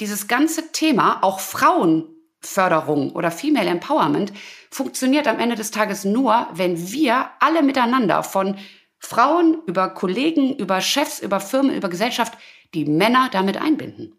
dieses ganze Thema, auch Frauenförderung oder Female Empowerment, funktioniert am Ende des Tages nur, wenn wir alle miteinander von Frauen über Kollegen, über Chefs, über Firmen, über Gesellschaft die Männer damit einbinden.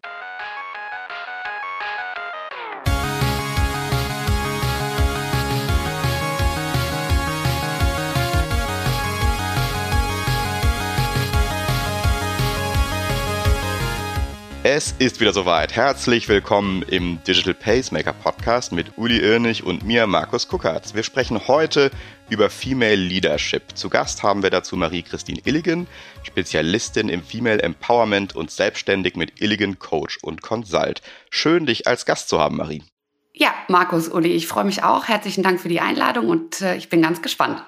Es ist wieder soweit. Herzlich willkommen im Digital Pacemaker Podcast mit Uli Irnig und mir, Markus Kuckertz. Wir sprechen heute über Female Leadership. Zu Gast haben wir dazu Marie-Christine Illigen, Spezialistin im Female Empowerment und selbstständig mit Illigen Coach und Consult. Schön, dich als Gast zu haben, Marie. Ja, Markus, Uli, ich freue mich auch. Herzlichen Dank für die Einladung und äh, ich bin ganz gespannt.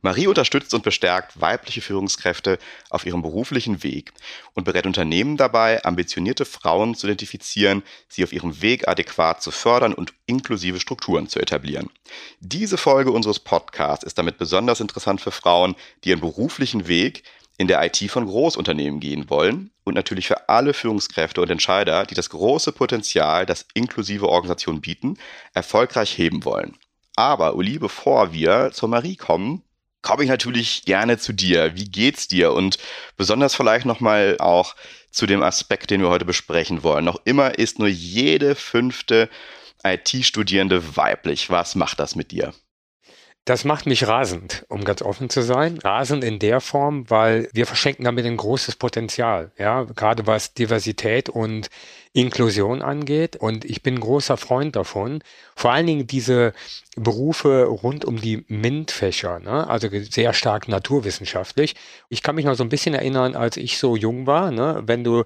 Marie unterstützt und bestärkt weibliche Führungskräfte auf ihrem beruflichen Weg und berät Unternehmen dabei, ambitionierte Frauen zu identifizieren, sie auf ihrem Weg adäquat zu fördern und inklusive Strukturen zu etablieren. Diese Folge unseres Podcasts ist damit besonders interessant für Frauen, die ihren beruflichen Weg in der IT von Großunternehmen gehen wollen und natürlich für alle Führungskräfte und Entscheider, die das große Potenzial, das inklusive Organisationen bieten, erfolgreich heben wollen. Aber Uli, bevor wir zur Marie kommen, komme ich natürlich gerne zu dir. Wie geht's dir? Und besonders vielleicht nochmal auch zu dem Aspekt, den wir heute besprechen wollen. Noch immer ist nur jede fünfte IT-Studierende weiblich. Was macht das mit dir? Das macht mich rasend, um ganz offen zu sein. Rasend in der Form, weil wir verschenken damit ein großes Potenzial. Ja, gerade was Diversität und Inklusion angeht. Und ich bin großer Freund davon. Vor allen Dingen diese Berufe rund um die MINT-Fächer, ne? also sehr stark naturwissenschaftlich. Ich kann mich noch so ein bisschen erinnern, als ich so jung war, ne? wenn du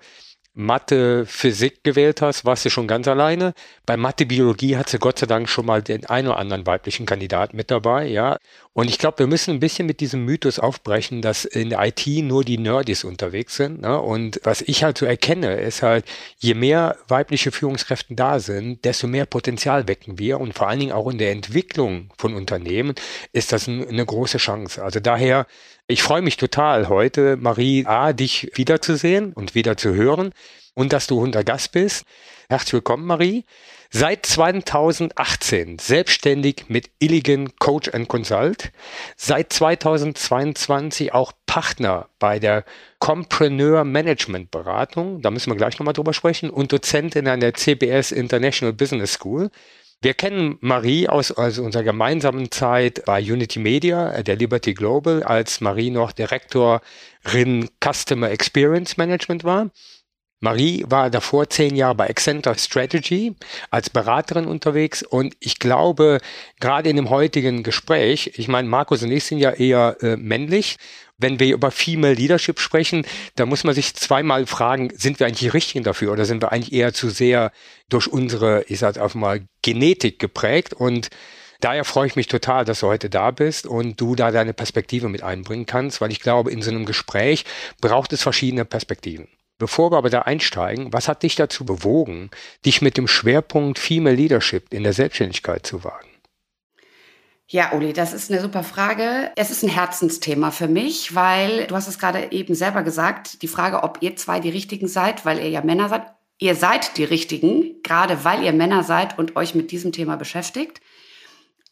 Mathe, Physik gewählt hast, warst du schon ganz alleine. Bei Mathe, Biologie hat sie Gott sei Dank schon mal den einen oder anderen weiblichen Kandidat mit dabei, ja. Und ich glaube, wir müssen ein bisschen mit diesem Mythos aufbrechen, dass in der IT nur die Nerdys unterwegs sind. Ne? Und was ich halt so erkenne, ist halt, je mehr weibliche Führungskräfte da sind, desto mehr Potenzial wecken wir. Und vor allen Dingen auch in der Entwicklung von Unternehmen ist das ein, eine große Chance. Also daher ich freue mich total heute, Marie, A, dich wiederzusehen und wieder zu hören und dass du unter Gast bist. Herzlich willkommen, Marie. Seit 2018 selbstständig mit Illigan Coach and Consult. Seit 2022 auch Partner bei der Compreneur Management Beratung. Da müssen wir gleich nochmal drüber sprechen. Und Dozentin an der CBS International Business School. Wir kennen Marie aus, aus unserer gemeinsamen Zeit bei Unity Media, äh, der Liberty Global, als Marie noch Direktorin Customer Experience Management war. Marie war davor zehn Jahre bei Accenture Strategy als Beraterin unterwegs und ich glaube, gerade in dem heutigen Gespräch, ich meine, Markus und ich sind ja eher äh, männlich wenn wir über Female Leadership sprechen, da muss man sich zweimal fragen, sind wir eigentlich die Richtigen dafür oder sind wir eigentlich eher zu sehr durch unsere, ich sag einfach mal, Genetik geprägt und Daher freue ich mich total, dass du heute da bist und du da deine Perspektive mit einbringen kannst, weil ich glaube, in so einem Gespräch braucht es verschiedene Perspektiven. Bevor wir aber da einsteigen, was hat dich dazu bewogen, dich mit dem Schwerpunkt Female Leadership in der Selbstständigkeit zu wagen? Ja, Uli, das ist eine super Frage. Es ist ein Herzensthema für mich, weil du hast es gerade eben selber gesagt, die Frage, ob ihr zwei die Richtigen seid, weil ihr ja Männer seid. Ihr seid die Richtigen, gerade weil ihr Männer seid und euch mit diesem Thema beschäftigt.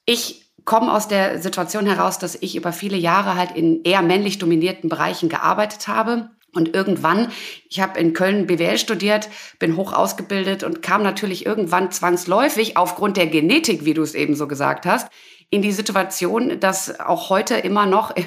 Ich komme aus der Situation heraus, dass ich über viele Jahre halt in eher männlich dominierten Bereichen gearbeitet habe und irgendwann, ich habe in Köln BWL studiert, bin hoch ausgebildet und kam natürlich irgendwann zwangsläufig aufgrund der Genetik, wie du es eben so gesagt hast, in die Situation, dass auch heute immer noch äh,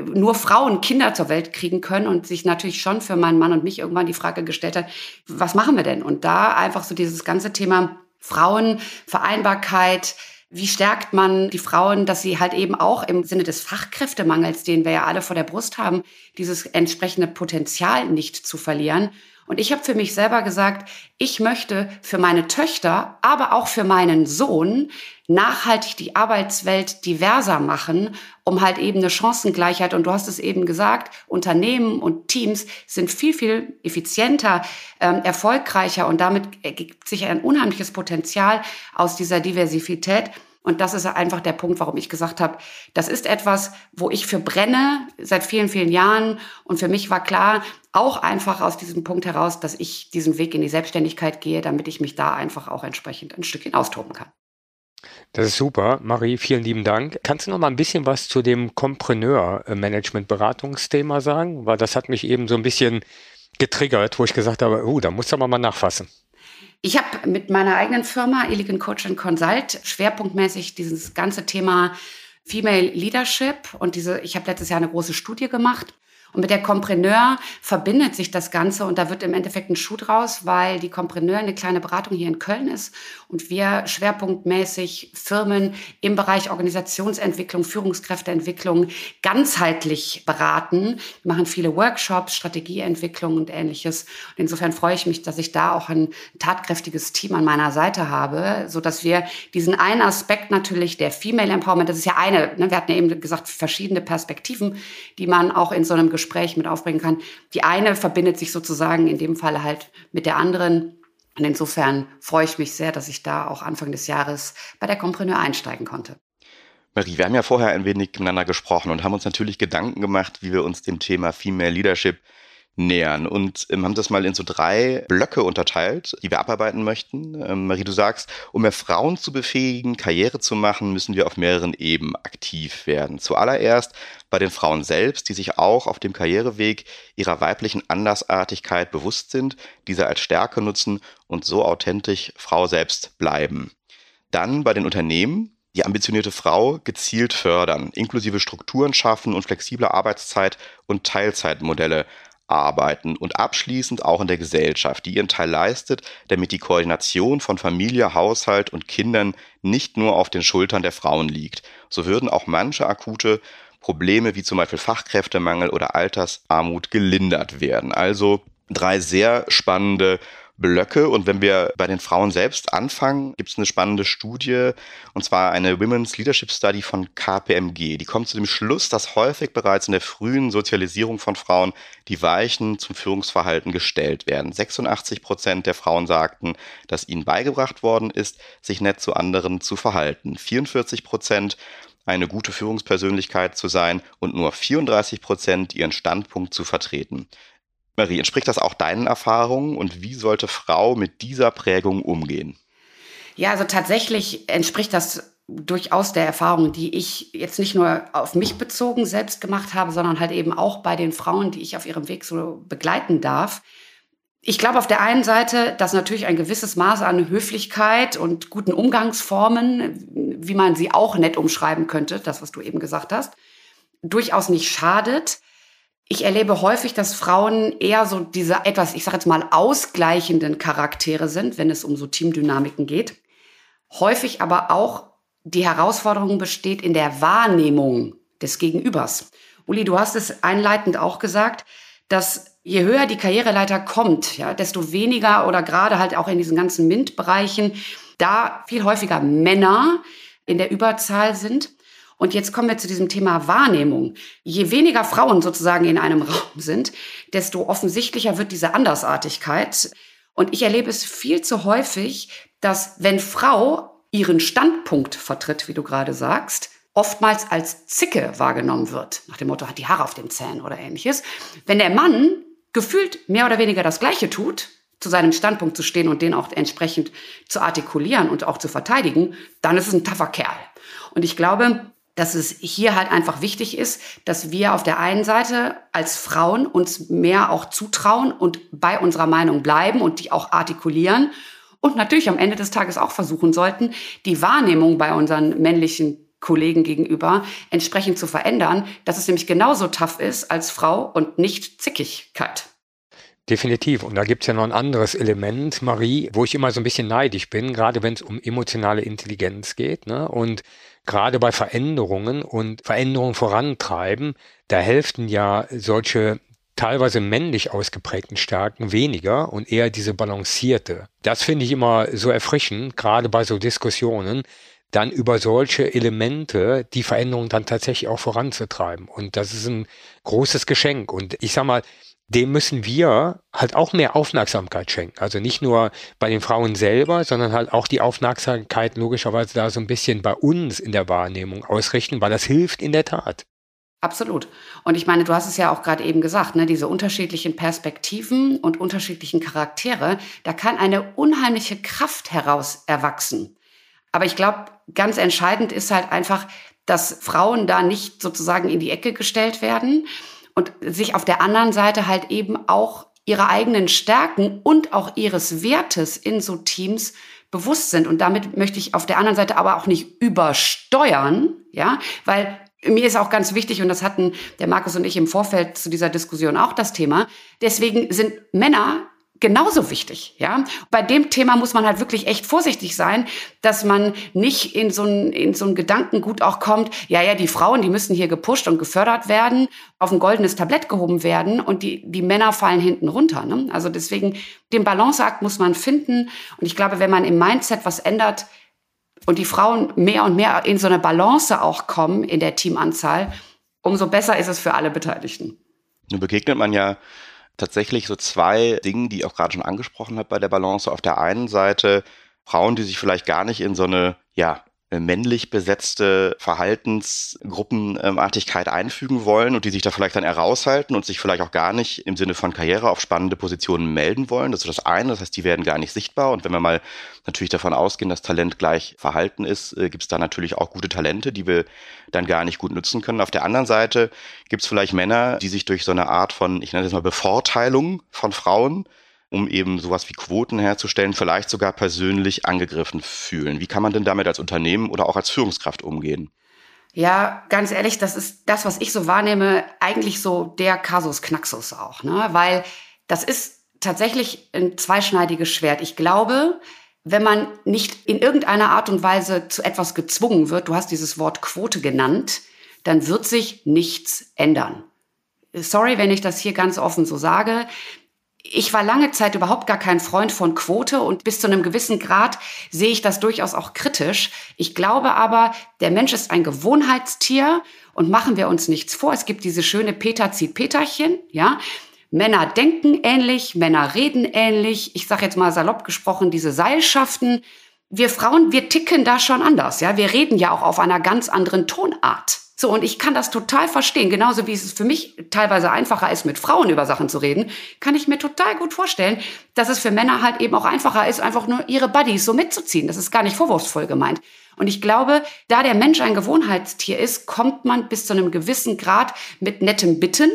nur Frauen Kinder zur Welt kriegen können und sich natürlich schon für meinen Mann und mich irgendwann die Frage gestellt hat, was machen wir denn? Und da einfach so dieses ganze Thema Frauen, Vereinbarkeit, wie stärkt man die Frauen, dass sie halt eben auch im Sinne des Fachkräftemangels, den wir ja alle vor der Brust haben, dieses entsprechende Potenzial nicht zu verlieren? Und ich habe für mich selber gesagt, ich möchte für meine Töchter, aber auch für meinen Sohn nachhaltig die Arbeitswelt diverser machen, um halt eben eine Chancengleichheit. Und du hast es eben gesagt, Unternehmen und Teams sind viel, viel effizienter, ähm, erfolgreicher und damit ergibt sich ein unheimliches Potenzial aus dieser Diversität. Und das ist einfach der Punkt, warum ich gesagt habe, das ist etwas, wo ich für brenne seit vielen, vielen Jahren. Und für mich war klar, auch einfach aus diesem Punkt heraus, dass ich diesen Weg in die Selbstständigkeit gehe, damit ich mich da einfach auch entsprechend ein Stückchen austoben kann. Das ist super. Marie, vielen lieben Dank. Kannst du noch mal ein bisschen was zu dem Kompreneur-Management-Beratungsthema sagen? Weil das hat mich eben so ein bisschen getriggert, wo ich gesagt habe, oh, da muss aber mal nachfassen. Ich habe mit meiner eigenen Firma Elegant Coach Consult schwerpunktmäßig dieses ganze Thema Female Leadership und diese, ich habe letztes Jahr eine große Studie gemacht und mit der Kompreneur verbindet sich das Ganze und da wird im Endeffekt ein Schuh draus, weil die Kompreneur eine kleine Beratung hier in Köln ist und wir schwerpunktmäßig Firmen im Bereich Organisationsentwicklung, Führungskräfteentwicklung ganzheitlich beraten. Wir machen viele Workshops, Strategieentwicklung und ähnliches. Und insofern freue ich mich, dass ich da auch ein tatkräftiges Team an meiner Seite habe, so dass wir diesen einen Aspekt natürlich der Female Empowerment, das ist ja eine, ne, wir hatten ja eben gesagt, verschiedene Perspektiven, die man auch in so einem Gespräch Gespräch mit aufbringen kann. Die eine verbindet sich sozusagen in dem Fall halt mit der anderen. Und insofern freue ich mich sehr, dass ich da auch Anfang des Jahres bei der Compreneur einsteigen konnte. Marie, wir haben ja vorher ein wenig miteinander gesprochen und haben uns natürlich Gedanken gemacht, wie wir uns dem Thema Female Leadership nähern und ähm, haben das mal in so drei Blöcke unterteilt, die wir abarbeiten möchten. Ähm, Marie, du sagst, um mehr Frauen zu befähigen, Karriere zu machen, müssen wir auf mehreren Ebenen aktiv werden. Zuallererst bei den Frauen selbst, die sich auch auf dem Karriereweg ihrer weiblichen Andersartigkeit bewusst sind, diese als Stärke nutzen und so authentisch Frau selbst bleiben. Dann bei den Unternehmen, die ambitionierte Frau gezielt fördern, inklusive Strukturen schaffen und flexible Arbeitszeit und Teilzeitmodelle arbeiten und abschließend auch in der Gesellschaft, die ihren Teil leistet, damit die Koordination von Familie, Haushalt und Kindern nicht nur auf den Schultern der Frauen liegt. So würden auch manche akute Probleme wie zum Beispiel Fachkräftemangel oder Altersarmut gelindert werden. Also drei sehr spannende Blöcke. Und wenn wir bei den Frauen selbst anfangen, gibt es eine spannende Studie, und zwar eine Women's Leadership Study von KPMG. Die kommt zu dem Schluss, dass häufig bereits in der frühen Sozialisierung von Frauen die Weichen zum Führungsverhalten gestellt werden. 86 Prozent der Frauen sagten, dass ihnen beigebracht worden ist, sich nett zu anderen zu verhalten. 44 Prozent eine gute Führungspersönlichkeit zu sein und nur 34 Prozent ihren Standpunkt zu vertreten. Marie, entspricht das auch deinen Erfahrungen und wie sollte Frau mit dieser Prägung umgehen? Ja, also tatsächlich entspricht das durchaus der Erfahrung, die ich jetzt nicht nur auf mich bezogen selbst gemacht habe, sondern halt eben auch bei den Frauen, die ich auf ihrem Weg so begleiten darf. Ich glaube auf der einen Seite, dass natürlich ein gewisses Maß an Höflichkeit und guten Umgangsformen, wie man sie auch nett umschreiben könnte, das, was du eben gesagt hast, durchaus nicht schadet. Ich erlebe häufig, dass Frauen eher so diese etwas, ich sage jetzt mal, ausgleichenden Charaktere sind, wenn es um so Teamdynamiken geht. Häufig aber auch die Herausforderung besteht in der Wahrnehmung des Gegenübers. Uli, du hast es einleitend auch gesagt, dass je höher die Karriereleiter kommt, ja, desto weniger oder gerade halt auch in diesen ganzen MINT-Bereichen, da viel häufiger Männer in der Überzahl sind. Und jetzt kommen wir zu diesem Thema Wahrnehmung. Je weniger Frauen sozusagen in einem Raum sind, desto offensichtlicher wird diese Andersartigkeit. Und ich erlebe es viel zu häufig, dass wenn Frau ihren Standpunkt vertritt, wie du gerade sagst, oftmals als Zicke wahrgenommen wird. Nach dem Motto, hat die Haare auf den Zähnen oder ähnliches. Wenn der Mann gefühlt mehr oder weniger das Gleiche tut, zu seinem Standpunkt zu stehen und den auch entsprechend zu artikulieren und auch zu verteidigen, dann ist es ein taffer Kerl. Und ich glaube, dass es hier halt einfach wichtig ist, dass wir auf der einen Seite als Frauen uns mehr auch zutrauen und bei unserer Meinung bleiben und die auch artikulieren und natürlich am Ende des Tages auch versuchen sollten, die Wahrnehmung bei unseren männlichen Kollegen gegenüber entsprechend zu verändern, dass es nämlich genauso tough ist als Frau und nicht Zickigkeit. Definitiv. Und da gibt es ja noch ein anderes Element, Marie, wo ich immer so ein bisschen neidisch bin, gerade wenn es um emotionale Intelligenz geht. Ne? Und gerade bei Veränderungen und Veränderungen vorantreiben, da helfen ja solche teilweise männlich ausgeprägten Stärken weniger und eher diese balancierte. Das finde ich immer so erfrischend, gerade bei so Diskussionen, dann über solche Elemente die Veränderung dann tatsächlich auch voranzutreiben. Und das ist ein großes Geschenk. Und ich sag mal, dem müssen wir halt auch mehr Aufmerksamkeit schenken. Also nicht nur bei den Frauen selber, sondern halt auch die Aufmerksamkeit logischerweise da so ein bisschen bei uns in der Wahrnehmung ausrichten, weil das hilft in der Tat. Absolut. Und ich meine, du hast es ja auch gerade eben gesagt, ne, diese unterschiedlichen Perspektiven und unterschiedlichen Charaktere, da kann eine unheimliche Kraft heraus erwachsen. Aber ich glaube, ganz entscheidend ist halt einfach, dass Frauen da nicht sozusagen in die Ecke gestellt werden und sich auf der anderen Seite halt eben auch ihre eigenen Stärken und auch ihres Wertes in so Teams bewusst sind. Und damit möchte ich auf der anderen Seite aber auch nicht übersteuern, ja, weil mir ist auch ganz wichtig, und das hatten der Markus und ich im Vorfeld zu dieser Diskussion auch das Thema. Deswegen sind Männer genauso wichtig, ja. Bei dem Thema muss man halt wirklich echt vorsichtig sein, dass man nicht in so ein, in so ein Gedankengut auch kommt, ja, ja, die Frauen, die müssen hier gepusht und gefördert werden, auf ein goldenes Tablett gehoben werden und die, die Männer fallen hinten runter, ne? Also deswegen, den Balanceakt muss man finden. Und ich glaube, wenn man im Mindset was ändert, und die Frauen mehr und mehr in so eine Balance auch kommen in der Teamanzahl, umso besser ist es für alle Beteiligten. Nun begegnet man ja tatsächlich so zwei Dingen, die ich auch gerade schon angesprochen habe bei der Balance. Auf der einen Seite Frauen, die sich vielleicht gar nicht in so eine, ja, männlich besetzte Verhaltensgruppenartigkeit einfügen wollen und die sich da vielleicht dann heraushalten und sich vielleicht auch gar nicht im Sinne von Karriere auf spannende Positionen melden wollen. Das ist das eine, das heißt, die werden gar nicht sichtbar. Und wenn wir mal natürlich davon ausgehen, dass Talent gleich Verhalten ist, äh, gibt es da natürlich auch gute Talente, die wir dann gar nicht gut nutzen können. Auf der anderen Seite gibt es vielleicht Männer, die sich durch so eine Art von, ich nenne das mal Bevorteilung von Frauen, um eben sowas wie Quoten herzustellen, vielleicht sogar persönlich angegriffen fühlen. Wie kann man denn damit als Unternehmen oder auch als Führungskraft umgehen? Ja, ganz ehrlich, das ist das, was ich so wahrnehme, eigentlich so der Kasus Knaxus auch, ne? Weil das ist tatsächlich ein zweischneidiges Schwert. Ich glaube, wenn man nicht in irgendeiner Art und Weise zu etwas gezwungen wird, du hast dieses Wort Quote genannt, dann wird sich nichts ändern. Sorry, wenn ich das hier ganz offen so sage ich war lange Zeit überhaupt gar kein Freund von Quote und bis zu einem gewissen Grad sehe ich das durchaus auch kritisch. Ich glaube aber, der Mensch ist ein Gewohnheitstier und machen wir uns nichts vor. Es gibt diese schöne Peter zieht Peterchen, ja. Männer denken ähnlich, Männer reden ähnlich. Ich sage jetzt mal salopp gesprochen, diese Seilschaften. Wir Frauen, wir ticken da schon anders, ja. Wir reden ja auch auf einer ganz anderen Tonart. So, und ich kann das total verstehen. Genauso wie es für mich teilweise einfacher ist, mit Frauen über Sachen zu reden, kann ich mir total gut vorstellen, dass es für Männer halt eben auch einfacher ist, einfach nur ihre Buddies so mitzuziehen. Das ist gar nicht vorwurfsvoll gemeint. Und ich glaube, da der Mensch ein Gewohnheitstier ist, kommt man bis zu einem gewissen Grad mit nettem Bitten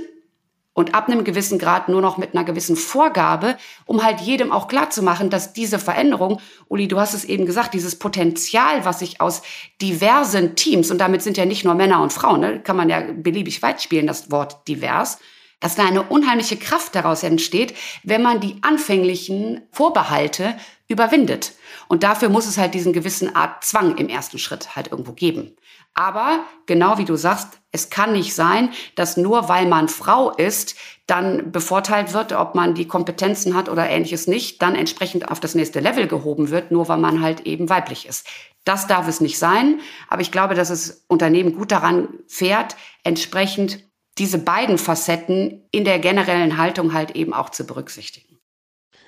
und ab einem gewissen Grad nur noch mit einer gewissen Vorgabe, um halt jedem auch klar zu machen, dass diese Veränderung, Uli, du hast es eben gesagt, dieses Potenzial, was sich aus diversen Teams, und damit sind ja nicht nur Männer und Frauen, ne, kann man ja beliebig weit spielen, das Wort divers, dass da eine unheimliche Kraft daraus entsteht, wenn man die anfänglichen Vorbehalte überwindet. Und dafür muss es halt diesen gewissen Art Zwang im ersten Schritt halt irgendwo geben. Aber genau wie du sagst, es kann nicht sein, dass nur weil man Frau ist, dann bevorteilt wird, ob man die Kompetenzen hat oder ähnliches nicht, dann entsprechend auf das nächste Level gehoben wird, nur weil man halt eben weiblich ist. Das darf es nicht sein. Aber ich glaube, dass es Unternehmen gut daran fährt, entsprechend diese beiden Facetten in der generellen Haltung halt eben auch zu berücksichtigen.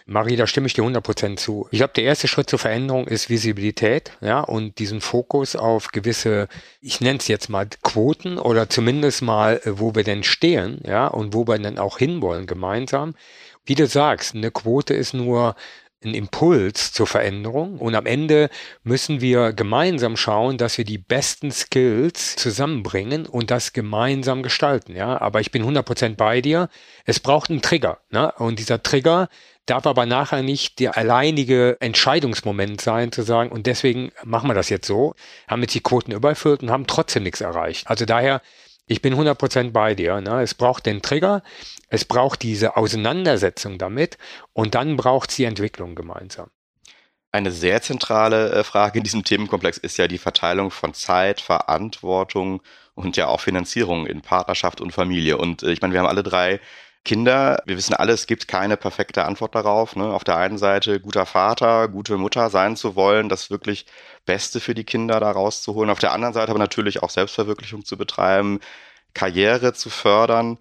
Marie, da stimme ich dir 100% zu. Ich glaube, der erste Schritt zur Veränderung ist Visibilität, ja, und diesen Fokus auf gewisse, ich nenne es jetzt mal Quoten oder zumindest mal, äh, wo wir denn stehen, ja, und wo wir dann auch hinwollen gemeinsam. Wie du sagst, eine Quote ist nur ein Impuls zur Veränderung und am Ende müssen wir gemeinsam schauen, dass wir die besten Skills zusammenbringen und das gemeinsam gestalten, ja. Aber ich bin 100% bei dir. Es braucht einen Trigger, ne? Und dieser Trigger, darf aber nachher nicht der alleinige Entscheidungsmoment sein, zu sagen, und deswegen machen wir das jetzt so, haben jetzt die Quoten überfüllt und haben trotzdem nichts erreicht. Also daher, ich bin 100% bei dir. Ne? Es braucht den Trigger, es braucht diese Auseinandersetzung damit und dann braucht es die Entwicklung gemeinsam. Eine sehr zentrale äh, Frage in diesem Themenkomplex ist ja die Verteilung von Zeit, Verantwortung und ja auch Finanzierung in Partnerschaft und Familie. Und äh, ich meine, wir haben alle drei Kinder, wir wissen alle, es gibt keine perfekte Antwort darauf. Ne? Auf der einen Seite guter Vater, gute Mutter sein zu wollen, das wirklich Beste für die Kinder da rauszuholen. Auf der anderen Seite aber natürlich auch Selbstverwirklichung zu betreiben, Karriere zu fördern.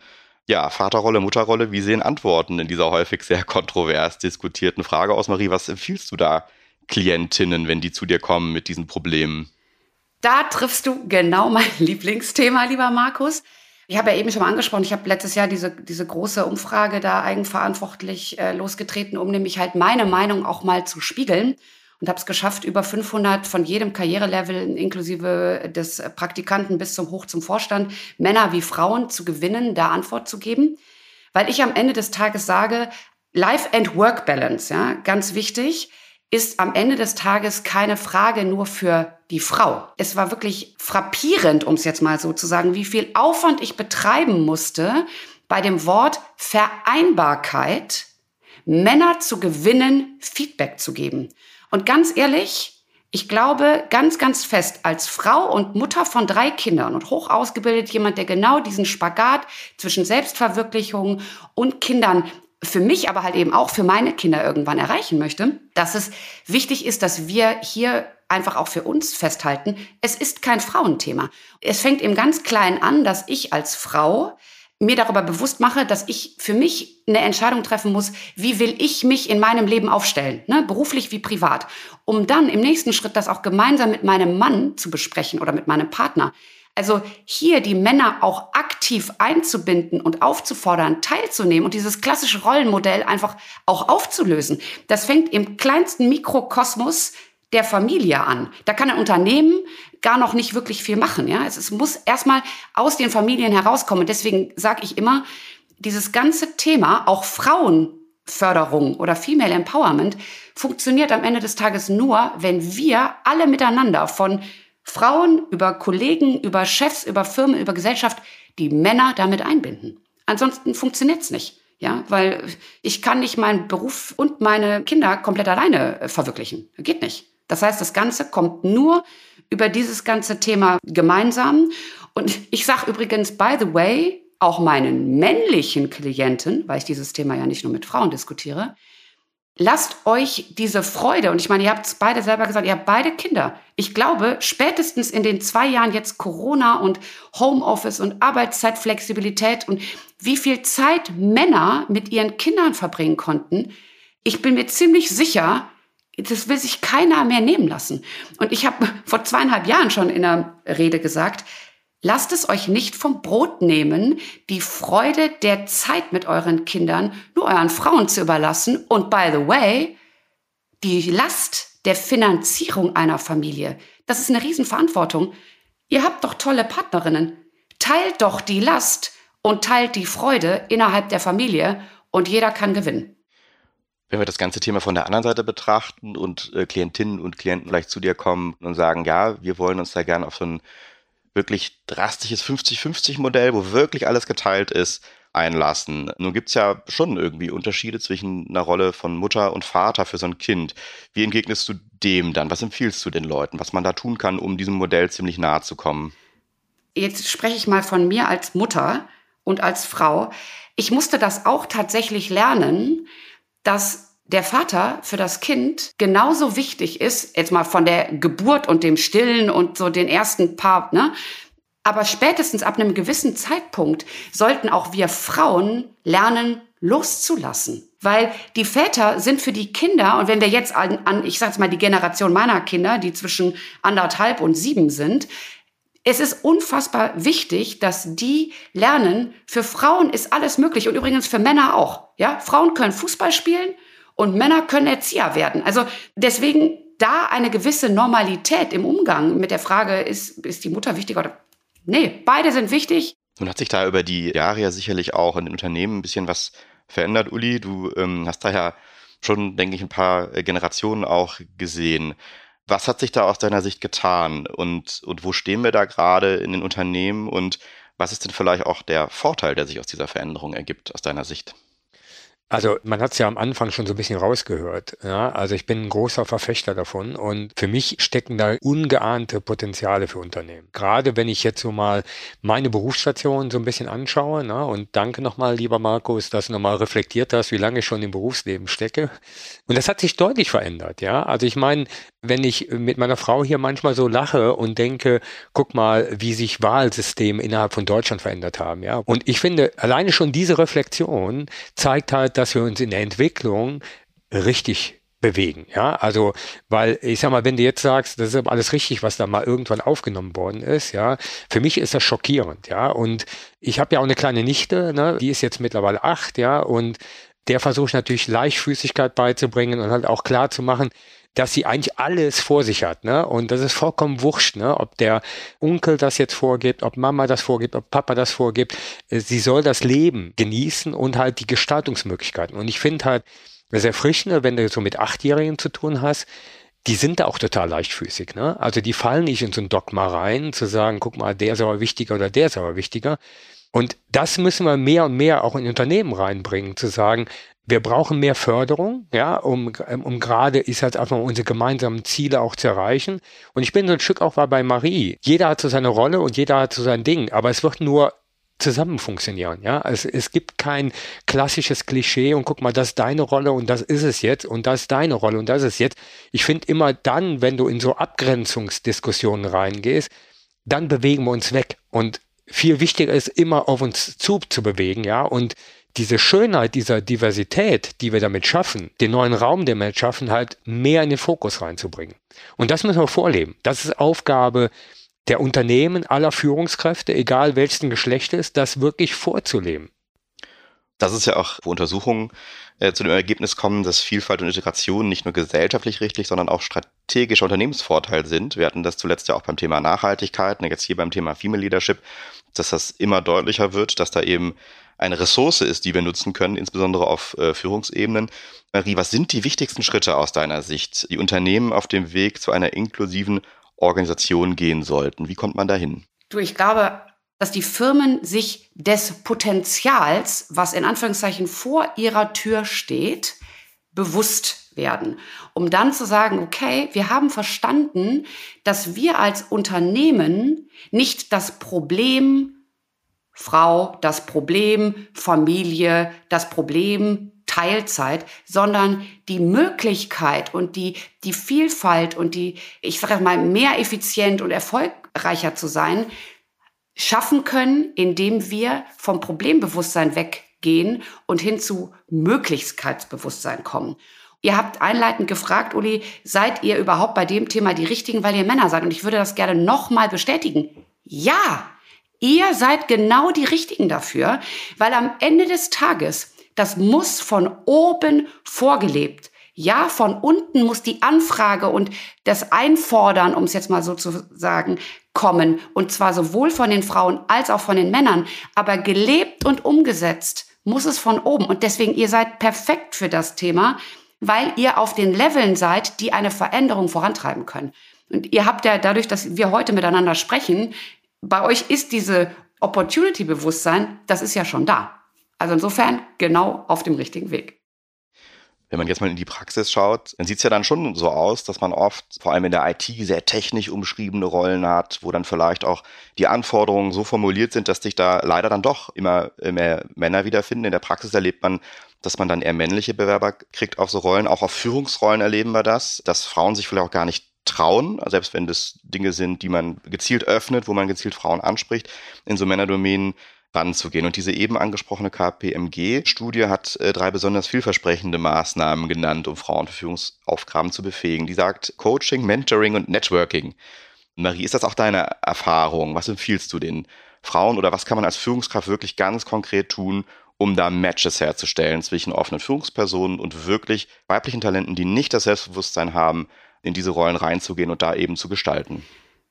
Ja, Vaterrolle, Mutterrolle, wie sehen Antworten in dieser häufig sehr kontrovers diskutierten Frage aus? Marie, was empfiehlst du da Klientinnen, wenn die zu dir kommen mit diesen Problemen? Da triffst du genau mein Lieblingsthema, lieber Markus. Ich habe ja eben schon mal angesprochen, ich habe letztes Jahr diese, diese große Umfrage da eigenverantwortlich äh, losgetreten, um nämlich halt meine Meinung auch mal zu spiegeln und habe es geschafft, über 500 von jedem Karrierelevel inklusive des Praktikanten bis zum Hoch zum Vorstand, Männer wie Frauen zu gewinnen, da Antwort zu geben. Weil ich am Ende des Tages sage, Life and Work Balance, ja, ganz wichtig, ist am Ende des Tages keine Frage nur für die Frau. Es war wirklich frappierend, um es jetzt mal so zu sagen, wie viel Aufwand ich betreiben musste, bei dem Wort Vereinbarkeit Männer zu gewinnen, Feedback zu geben. Und ganz ehrlich, ich glaube ganz, ganz fest, als Frau und Mutter von drei Kindern und hoch ausgebildet, jemand, der genau diesen Spagat zwischen Selbstverwirklichung und Kindern für mich, aber halt eben auch für meine Kinder irgendwann erreichen möchte, dass es wichtig ist, dass wir hier einfach auch für uns festhalten, es ist kein Frauenthema. Es fängt im ganz Kleinen an, dass ich als Frau mir darüber bewusst mache, dass ich für mich eine Entscheidung treffen muss, wie will ich mich in meinem Leben aufstellen, ne? beruflich wie privat, um dann im nächsten Schritt das auch gemeinsam mit meinem Mann zu besprechen oder mit meinem Partner. Also hier die Männer auch aktiv einzubinden und aufzufordern, teilzunehmen und dieses klassische Rollenmodell einfach auch aufzulösen. Das fängt im kleinsten Mikrokosmos der Familie an. Da kann ein Unternehmen gar noch nicht wirklich viel machen. Ja? Es, es muss erstmal aus den Familien herauskommen. Deswegen sage ich immer, dieses ganze Thema, auch Frauenförderung oder Female Empowerment, funktioniert am Ende des Tages nur, wenn wir alle miteinander von Frauen über Kollegen, über Chefs, über Firmen, über Gesellschaft die Männer damit einbinden. Ansonsten funktioniert's nicht. Ja, weil ich kann nicht meinen Beruf und meine Kinder komplett alleine verwirklichen. Geht nicht. Das heißt, das Ganze kommt nur über dieses ganze Thema gemeinsam. Und ich sage übrigens, by the way, auch meinen männlichen Klienten, weil ich dieses Thema ja nicht nur mit Frauen diskutiere, lasst euch diese Freude, und ich meine, ihr habt es beide selber gesagt, ihr habt beide Kinder. Ich glaube, spätestens in den zwei Jahren jetzt Corona und Homeoffice und Arbeitszeitflexibilität und wie viel Zeit Männer mit ihren Kindern verbringen konnten, ich bin mir ziemlich sicher, das will sich keiner mehr nehmen lassen. Und ich habe vor zweieinhalb Jahren schon in einer Rede gesagt, lasst es euch nicht vom Brot nehmen, die Freude der Zeit mit euren Kindern nur euren Frauen zu überlassen. Und by the way, die Last der Finanzierung einer Familie, das ist eine Riesenverantwortung. Ihr habt doch tolle Partnerinnen. Teilt doch die Last und teilt die Freude innerhalb der Familie und jeder kann gewinnen. Wenn wir das ganze Thema von der anderen Seite betrachten und äh, Klientinnen und Klienten vielleicht zu dir kommen und sagen, ja, wir wollen uns da gerne auf so ein wirklich drastisches 50-50-Modell, wo wirklich alles geteilt ist, einlassen. Nun gibt's ja schon irgendwie Unterschiede zwischen einer Rolle von Mutter und Vater für so ein Kind. Wie entgegnest du dem dann? Was empfiehlst du den Leuten, was man da tun kann, um diesem Modell ziemlich nahe zu kommen? Jetzt spreche ich mal von mir als Mutter und als Frau. Ich musste das auch tatsächlich lernen, dass der Vater für das Kind genauso wichtig ist, jetzt mal von der Geburt und dem Stillen und so den ersten paar, ne? Aber spätestens ab einem gewissen Zeitpunkt sollten auch wir Frauen lernen, loszulassen. Weil die Väter sind für die Kinder, und wenn wir jetzt an, an ich sag's mal, die Generation meiner Kinder, die zwischen anderthalb und sieben sind, es ist unfassbar wichtig, dass die lernen, für Frauen ist alles möglich und übrigens für Männer auch. Ja, Frauen können Fußball spielen und Männer können Erzieher werden. Also deswegen da eine gewisse Normalität im Umgang mit der Frage, ist, ist die Mutter wichtiger oder nee, beide sind wichtig. Nun hat sich da über die Jahre ja sicherlich auch in den Unternehmen ein bisschen was verändert, Uli. Du ähm, hast da ja schon, denke ich, ein paar Generationen auch gesehen. Was hat sich da aus deiner Sicht getan und, und wo stehen wir da gerade in den Unternehmen und was ist denn vielleicht auch der Vorteil, der sich aus dieser Veränderung ergibt, aus deiner Sicht? Also man hat es ja am Anfang schon so ein bisschen rausgehört. Ja? Also ich bin ein großer Verfechter davon und für mich stecken da ungeahnte Potenziale für Unternehmen. Gerade wenn ich jetzt so mal meine Berufsstation so ein bisschen anschaue ne? und danke nochmal, lieber Markus, dass du nochmal reflektiert hast, wie lange ich schon im Berufsleben stecke. Und das hat sich deutlich verändert. Ja, Also ich meine, wenn ich mit meiner Frau hier manchmal so lache und denke, guck mal, wie sich Wahlsysteme innerhalb von Deutschland verändert haben, ja. Und ich finde, alleine schon diese Reflexion zeigt halt, dass wir uns in der Entwicklung richtig bewegen, ja, also, weil, ich sag mal, wenn du jetzt sagst, das ist alles richtig, was da mal irgendwann aufgenommen worden ist, ja, für mich ist das schockierend, ja, und ich habe ja auch eine kleine Nichte, ne, die ist jetzt mittlerweile acht, ja, und der versuche ich natürlich Leichtfüßigkeit beizubringen und halt auch klar zu machen, dass sie eigentlich alles vor sich hat, ne? Und das ist vollkommen wurscht, ne? Ob der Onkel das jetzt vorgibt, ob Mama das vorgibt, ob Papa das vorgibt. Äh, sie soll das Leben genießen und halt die Gestaltungsmöglichkeiten. Und ich finde halt, das Erfrischende, wenn du so mit Achtjährigen zu tun hast, die sind da auch total leichtfüßig. Ne? Also die fallen nicht in so ein Dogma rein, zu sagen, guck mal, der ist aber wichtiger oder der ist aber wichtiger. Und das müssen wir mehr und mehr auch in Unternehmen reinbringen, zu sagen, wir brauchen mehr Förderung, ja, um, um gerade, ist halt einfach unsere gemeinsamen Ziele auch zu erreichen. Und ich bin so ein Stück auch bei Marie. Jeder hat so seine Rolle und jeder hat so sein Ding, aber es wird nur zusammen funktionieren. Ja, also es gibt kein klassisches Klischee und guck mal, das ist deine Rolle und das ist es jetzt und das ist deine Rolle und das ist es jetzt. Ich finde immer dann, wenn du in so Abgrenzungsdiskussionen reingehst, dann bewegen wir uns weg und viel wichtiger ist immer auf uns zu zu bewegen, ja und diese Schönheit dieser Diversität, die wir damit schaffen, den neuen Raum, den wir schaffen, halt mehr in den Fokus reinzubringen. Und das müssen wir vorleben. Das ist Aufgabe der Unternehmen aller Führungskräfte, egal welchen Geschlechtes, das wirklich vorzuleben. Das ist ja auch, wo Untersuchungen äh, zu dem Ergebnis kommen, dass Vielfalt und Integration nicht nur gesellschaftlich richtig, sondern auch strategischer Unternehmensvorteil sind. Wir hatten das zuletzt ja auch beim Thema Nachhaltigkeit, jetzt hier beim Thema Female Leadership, dass das immer deutlicher wird, dass da eben eine Ressource ist, die wir nutzen können, insbesondere auf äh, Führungsebenen. Marie, was sind die wichtigsten Schritte aus deiner Sicht, die Unternehmen auf dem Weg zu einer inklusiven Organisation gehen sollten? Wie kommt man dahin? Du, ich glaube, dass die Firmen sich des Potenzials, was in Anführungszeichen vor ihrer Tür steht, bewusst werden, um dann zu sagen, okay, wir haben verstanden, dass wir als Unternehmen nicht das Problem Frau, das Problem Familie, das Problem Teilzeit, sondern die Möglichkeit und die, die Vielfalt und die, ich sage mal, mehr effizient und erfolgreicher zu sein, schaffen können, indem wir vom Problembewusstsein weggehen und hin zu Möglichkeitsbewusstsein kommen. Ihr habt einleitend gefragt, Uli, seid ihr überhaupt bei dem Thema die Richtigen, weil ihr Männer seid? Und ich würde das gerne nochmal bestätigen. Ja, Ihr seid genau die Richtigen dafür, weil am Ende des Tages, das muss von oben vorgelebt. Ja, von unten muss die Anfrage und das Einfordern, um es jetzt mal so zu sagen, kommen. Und zwar sowohl von den Frauen als auch von den Männern. Aber gelebt und umgesetzt muss es von oben. Und deswegen, ihr seid perfekt für das Thema, weil ihr auf den Leveln seid, die eine Veränderung vorantreiben können. Und ihr habt ja dadurch, dass wir heute miteinander sprechen, bei euch ist diese Opportunity-Bewusstsein, das ist ja schon da. Also insofern genau auf dem richtigen Weg. Wenn man jetzt mal in die Praxis schaut, dann sieht es ja dann schon so aus, dass man oft, vor allem in der IT, sehr technisch umschriebene Rollen hat, wo dann vielleicht auch die Anforderungen so formuliert sind, dass sich da leider dann doch immer mehr Männer wiederfinden. In der Praxis erlebt man, dass man dann eher männliche Bewerber kriegt auf so Rollen. Auch auf Führungsrollen erleben wir das, dass Frauen sich vielleicht auch gar nicht trauen, selbst wenn das Dinge sind, die man gezielt öffnet, wo man gezielt Frauen anspricht, in so Männerdomänen ranzugehen. Und diese eben angesprochene KPMG-Studie hat äh, drei besonders vielversprechende Maßnahmen genannt, um Frauen für Führungsaufgaben zu befähigen. Die sagt Coaching, Mentoring und Networking. Marie, ist das auch deine Erfahrung? Was empfiehlst du den Frauen oder was kann man als Führungskraft wirklich ganz konkret tun, um da Matches herzustellen zwischen offenen Führungspersonen und wirklich weiblichen Talenten, die nicht das Selbstbewusstsein haben, in diese Rollen reinzugehen und da eben zu gestalten?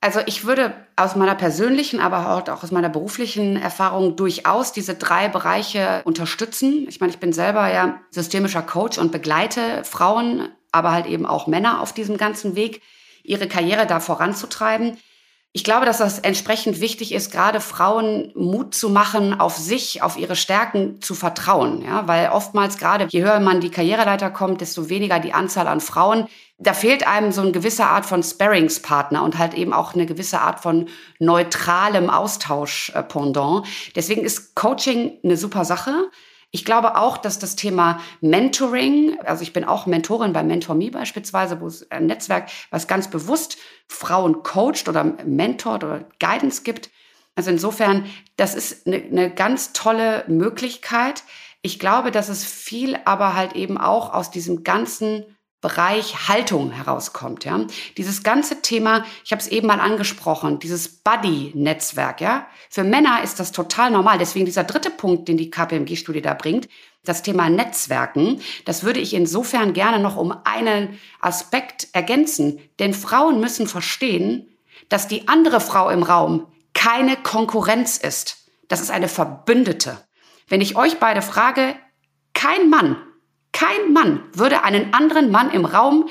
Also ich würde aus meiner persönlichen, aber auch aus meiner beruflichen Erfahrung durchaus diese drei Bereiche unterstützen. Ich meine, ich bin selber ja systemischer Coach und begleite Frauen, aber halt eben auch Männer auf diesem ganzen Weg, ihre Karriere da voranzutreiben. Ich glaube, dass das entsprechend wichtig ist, gerade Frauen Mut zu machen, auf sich, auf ihre Stärken zu vertrauen. Ja, weil oftmals gerade, je höher man die Karriereleiter kommt, desto weniger die Anzahl an Frauen. Da fehlt einem so eine gewisse Art von Sparringspartner und halt eben auch eine gewisse Art von neutralem Austausch-Pendant. Deswegen ist Coaching eine super Sache. Ich glaube auch, dass das Thema Mentoring, also ich bin auch Mentorin bei MentorMe beispielsweise, wo es ein Netzwerk, was ganz bewusst Frauen coacht oder mentort oder Guidance gibt. Also insofern, das ist eine, eine ganz tolle Möglichkeit. Ich glaube, dass es viel aber halt eben auch aus diesem ganzen Bereich Haltung herauskommt, ja. Dieses ganze Thema, ich habe es eben mal angesprochen, dieses Buddy-Netzwerk, ja. Für Männer ist das total normal. Deswegen dieser dritte Punkt, den die KPMG-Studie da bringt, das Thema Netzwerken, das würde ich insofern gerne noch um einen Aspekt ergänzen. Denn Frauen müssen verstehen, dass die andere Frau im Raum keine Konkurrenz ist. Das ist eine Verbündete. Wenn ich euch beide frage, kein Mann kein Mann würde einen anderen Mann im Raum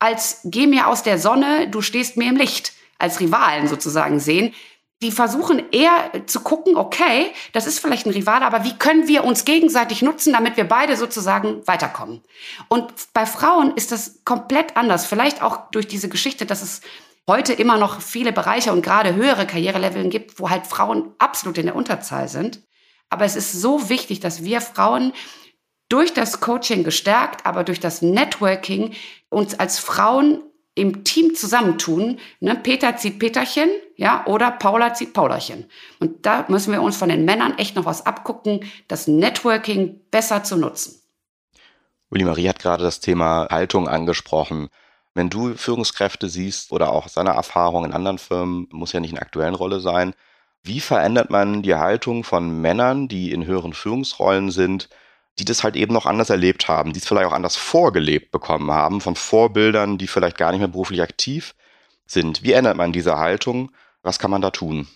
als geh mir aus der Sonne, du stehst mir im Licht, als Rivalen sozusagen sehen. Die versuchen eher zu gucken, okay, das ist vielleicht ein Rival, aber wie können wir uns gegenseitig nutzen, damit wir beide sozusagen weiterkommen? Und bei Frauen ist das komplett anders. Vielleicht auch durch diese Geschichte, dass es heute immer noch viele Bereiche und gerade höhere Karriereleveln gibt, wo halt Frauen absolut in der Unterzahl sind. Aber es ist so wichtig, dass wir Frauen durch das Coaching gestärkt, aber durch das Networking uns als Frauen im Team zusammentun. Ne? Peter zieht Peterchen, ja, oder Paula zieht Paulerchen. Und da müssen wir uns von den Männern echt noch was abgucken, das Networking besser zu nutzen. Uli Marie hat gerade das Thema Haltung angesprochen. Wenn du Führungskräfte siehst oder auch seine Erfahrung in anderen Firmen, muss ja nicht in aktuellen Rolle sein, wie verändert man die Haltung von Männern, die in höheren Führungsrollen sind, die das halt eben noch anders erlebt haben, die es vielleicht auch anders vorgelebt bekommen haben von Vorbildern, die vielleicht gar nicht mehr beruflich aktiv sind. Wie ändert man diese Haltung? Was kann man da tun?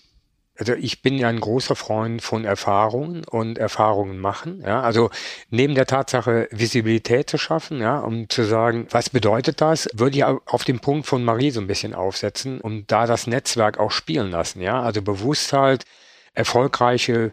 Also ich bin ja ein großer Freund von Erfahrungen und Erfahrungen machen. Ja, also neben der Tatsache Visibilität zu schaffen, ja, um zu sagen, was bedeutet das, würde ich auf den Punkt von Marie so ein bisschen aufsetzen und da das Netzwerk auch spielen lassen. Ja, also bewusst halt erfolgreiche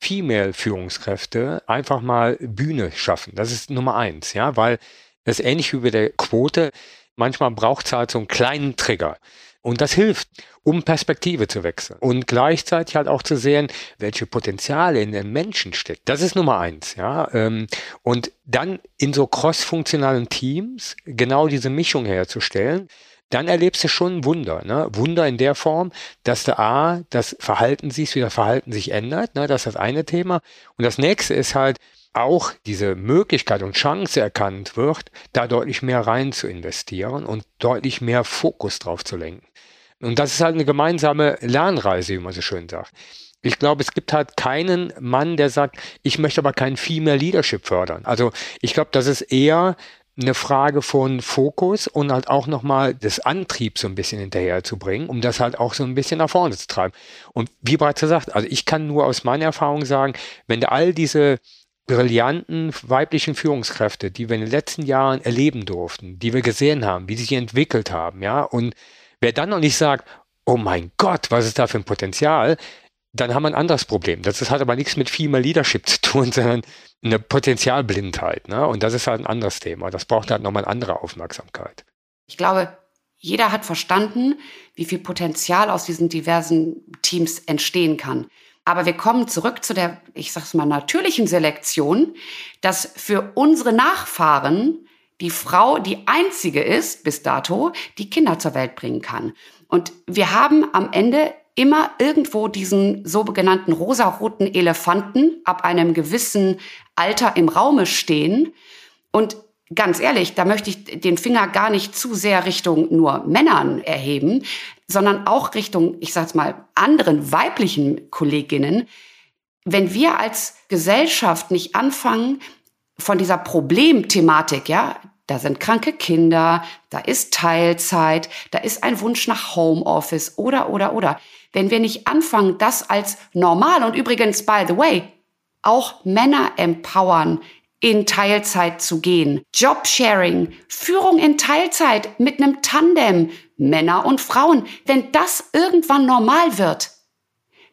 Female-Führungskräfte einfach mal Bühne schaffen. Das ist Nummer eins, ja, weil das ist ähnlich wie bei der Quote. Manchmal braucht es halt so einen kleinen Trigger. Und das hilft, um Perspektive zu wechseln. Und gleichzeitig halt auch zu sehen, welche Potenziale in den Menschen steckt. Das ist Nummer eins, ja. Ähm, und dann in so cross-funktionalen Teams genau diese Mischung herzustellen, dann erlebst du schon ein Wunder. Ne? Wunder in der Form, dass du A, das Verhalten siehst, wie das Verhalten sich ändert. Ne? Das ist das eine Thema. Und das nächste ist halt, auch diese Möglichkeit und Chance erkannt wird, da deutlich mehr rein zu investieren und deutlich mehr Fokus drauf zu lenken. Und das ist halt eine gemeinsame Lernreise, wie man so schön sagt. Ich glaube, es gibt halt keinen Mann, der sagt, ich möchte aber kein Female Leadership fördern. Also ich glaube, das ist eher eine Frage von Fokus und halt auch nochmal des Antriebs so ein bisschen hinterher zu bringen, um das halt auch so ein bisschen nach vorne zu treiben. Und wie bereits gesagt, also ich kann nur aus meiner Erfahrung sagen, wenn all diese brillanten weiblichen Führungskräfte, die wir in den letzten Jahren erleben durften, die wir gesehen haben, wie sie sich entwickelt haben, ja, und wer dann noch nicht sagt, oh mein Gott, was ist da für ein Potenzial, dann haben wir ein anderes Problem. Das hat aber nichts mit Female Leadership zu tun, sondern eine Potenzialblindheit. Ne? Und das ist halt ein anderes Thema. Das braucht halt nochmal andere Aufmerksamkeit. Ich glaube, jeder hat verstanden, wie viel Potenzial aus diesen diversen Teams entstehen kann. Aber wir kommen zurück zu der, ich sag's mal, natürlichen Selektion, dass für unsere Nachfahren die Frau die einzige ist, bis dato, die Kinder zur Welt bringen kann. Und wir haben am Ende immer irgendwo diesen sogenannten rosaroten Elefanten ab einem gewissen Alter im Raume stehen. Und ganz ehrlich, da möchte ich den Finger gar nicht zu sehr Richtung nur Männern erheben, sondern auch Richtung, ich sag's mal, anderen weiblichen Kolleginnen. Wenn wir als Gesellschaft nicht anfangen, von dieser Problemthematik, ja, da sind kranke Kinder, da ist Teilzeit, da ist ein Wunsch nach Homeoffice oder, oder, oder. Wenn wir nicht anfangen, das als normal und übrigens, by the way, auch Männer empowern, in Teilzeit zu gehen. Jobsharing, Führung in Teilzeit mit einem Tandem, Männer und Frauen. Wenn das irgendwann normal wird,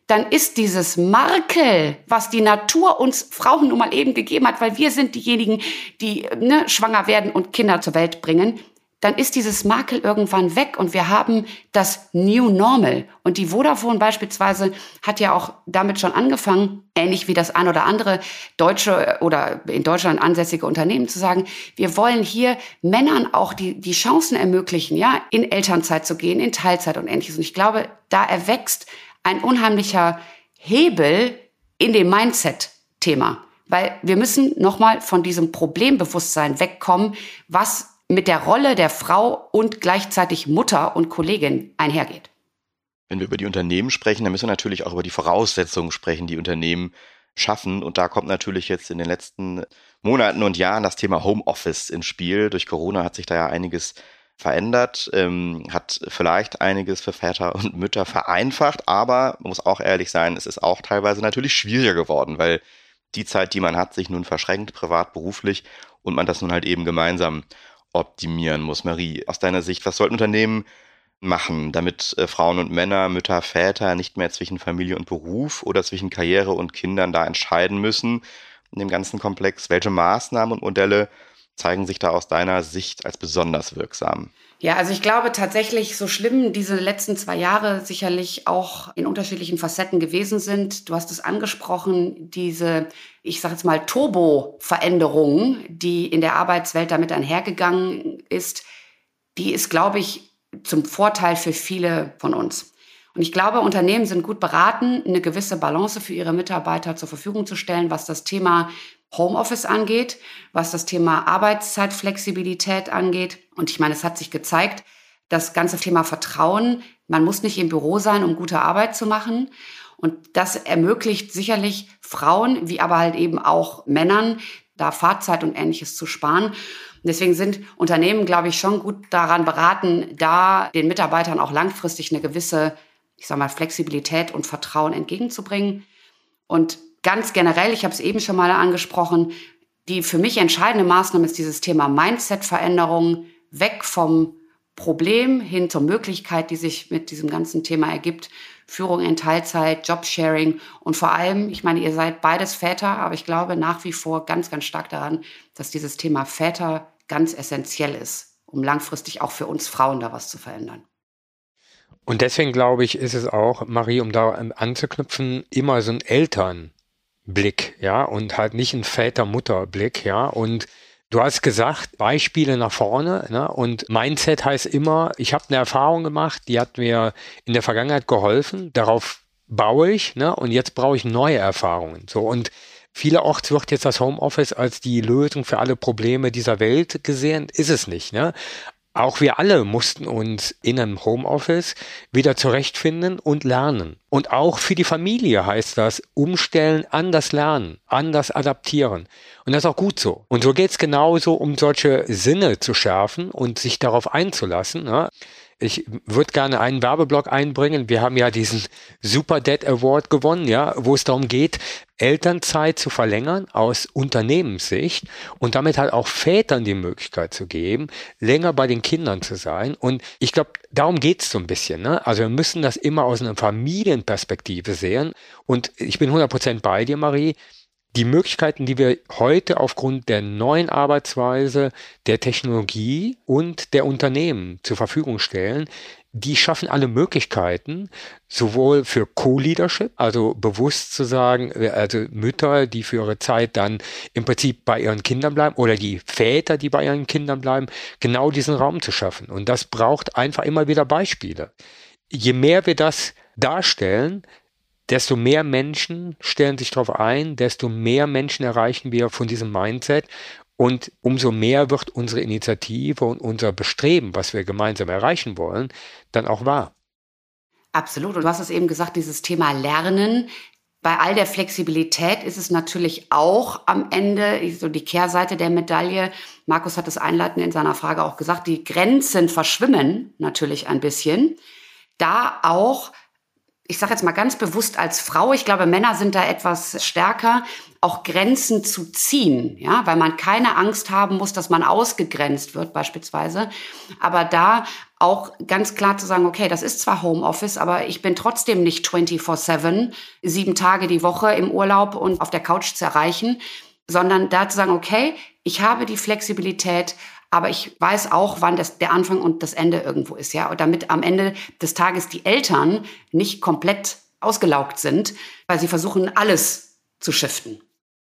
dann ist dieses Markel, was die Natur uns Frauen nun mal eben gegeben hat, weil wir sind diejenigen, die ne, schwanger werden und Kinder zur Welt bringen, dann ist dieses Makel irgendwann weg und wir haben das New Normal. Und die Vodafone beispielsweise hat ja auch damit schon angefangen, ähnlich wie das ein oder andere deutsche oder in Deutschland ansässige Unternehmen zu sagen, wir wollen hier Männern auch die, die Chancen ermöglichen, ja, in Elternzeit zu gehen, in Teilzeit und ähnliches. Und ich glaube, da erwächst ein unheimlicher Hebel in dem Mindset-Thema. Weil wir müssen nochmal von diesem Problembewusstsein wegkommen, was mit der Rolle der Frau und gleichzeitig Mutter und Kollegin einhergeht. Wenn wir über die Unternehmen sprechen, dann müssen wir natürlich auch über die Voraussetzungen sprechen, die Unternehmen schaffen. Und da kommt natürlich jetzt in den letzten Monaten und Jahren das Thema Homeoffice ins Spiel. Durch Corona hat sich da ja einiges verändert, ähm, hat vielleicht einiges für Väter und Mütter vereinfacht, aber man muss auch ehrlich sein, es ist auch teilweise natürlich schwieriger geworden, weil die Zeit, die man hat, sich nun verschränkt, privat, beruflich und man das nun halt eben gemeinsam optimieren muss. Marie, aus deiner Sicht, was sollten Unternehmen machen, damit äh, Frauen und Männer, Mütter, Väter nicht mehr zwischen Familie und Beruf oder zwischen Karriere und Kindern da entscheiden müssen in dem ganzen Komplex? Welche Maßnahmen und Modelle zeigen sich da aus deiner Sicht als besonders wirksam? Ja, also ich glaube tatsächlich, so schlimm diese letzten zwei Jahre sicherlich auch in unterschiedlichen Facetten gewesen sind. Du hast es angesprochen, diese, ich sage jetzt mal, Turbo-Veränderung, die in der Arbeitswelt damit einhergegangen ist, die ist, glaube ich, zum Vorteil für viele von uns. Und ich glaube, Unternehmen sind gut beraten, eine gewisse Balance für ihre Mitarbeiter zur Verfügung zu stellen, was das Thema Homeoffice angeht, was das Thema Arbeitszeitflexibilität angeht. Und ich meine, es hat sich gezeigt, das ganze Thema Vertrauen, man muss nicht im Büro sein, um gute Arbeit zu machen. Und das ermöglicht sicherlich Frauen, wie aber halt eben auch Männern, da Fahrzeit und ähnliches zu sparen. Und deswegen sind Unternehmen, glaube ich, schon gut daran beraten, da den Mitarbeitern auch langfristig eine gewisse, ich sag mal, Flexibilität und Vertrauen entgegenzubringen. Und ganz generell, ich habe es eben schon mal angesprochen, die für mich entscheidende Maßnahme ist dieses Thema Mindset-Veränderung, weg vom Problem hin zur Möglichkeit, die sich mit diesem ganzen Thema ergibt. Führung in Teilzeit, Jobsharing und vor allem, ich meine, ihr seid beides Väter, aber ich glaube nach wie vor ganz, ganz stark daran, dass dieses Thema Väter ganz essentiell ist, um langfristig auch für uns Frauen da was zu verändern. Und deswegen glaube ich, ist es auch, Marie, um da anzuknüpfen, immer so ein Eltern Blick, ja, und halt nicht ein Väter-Mutter-Blick, ja, und Du hast gesagt, Beispiele nach vorne. Ne? Und Mindset heißt immer, ich habe eine Erfahrung gemacht, die hat mir in der Vergangenheit geholfen. Darauf baue ich ne? und jetzt brauche ich neue Erfahrungen. So und Vielerorts wird jetzt das Homeoffice als die Lösung für alle Probleme dieser Welt gesehen. Ist es nicht. Ne? Auch wir alle mussten uns in einem Homeoffice wieder zurechtfinden und lernen. Und auch für die Familie heißt das umstellen, anders lernen, anders adaptieren. Und das ist auch gut so. Und so geht es genauso, um solche Sinne zu schärfen und sich darauf einzulassen. Ne? Ich würde gerne einen Werbeblock einbringen. Wir haben ja diesen Super Dad Award gewonnen, ja, wo es darum geht, Elternzeit zu verlängern aus Unternehmenssicht und damit halt auch Vätern die Möglichkeit zu geben, länger bei den Kindern zu sein. Und ich glaube, darum geht es so ein bisschen. Ne? Also wir müssen das immer aus einer Familienperspektive sehen. Und ich bin 100% bei dir, Marie die Möglichkeiten, die wir heute aufgrund der neuen Arbeitsweise, der Technologie und der Unternehmen zur Verfügung stellen, die schaffen alle Möglichkeiten, sowohl für Co-Leadership, also bewusst zu sagen, also Mütter, die für ihre Zeit dann im Prinzip bei ihren Kindern bleiben oder die Väter, die bei ihren Kindern bleiben, genau diesen Raum zu schaffen. Und das braucht einfach immer wieder Beispiele. Je mehr wir das darstellen, desto mehr Menschen stellen sich darauf ein, desto mehr Menschen erreichen wir von diesem Mindset und umso mehr wird unsere Initiative und unser Bestreben, was wir gemeinsam erreichen wollen, dann auch wahr. Absolut. Und du hast es eben gesagt, dieses Thema Lernen. Bei all der Flexibilität ist es natürlich auch am Ende so die Kehrseite der Medaille. Markus hat es einleitend in seiner Frage auch gesagt, die Grenzen verschwimmen natürlich ein bisschen. Da auch ich sage jetzt mal ganz bewusst als Frau, ich glaube, Männer sind da etwas stärker, auch Grenzen zu ziehen, ja, weil man keine Angst haben muss, dass man ausgegrenzt wird beispielsweise, aber da auch ganz klar zu sagen, okay, das ist zwar Homeoffice, aber ich bin trotzdem nicht 24/7, sieben Tage die Woche im Urlaub und auf der Couch zu erreichen, sondern da zu sagen, okay, ich habe die Flexibilität, aber ich weiß auch, wann das, der Anfang und das Ende irgendwo ist, ja. Und damit am Ende des Tages die Eltern nicht komplett ausgelaugt sind, weil sie versuchen, alles zu shiften.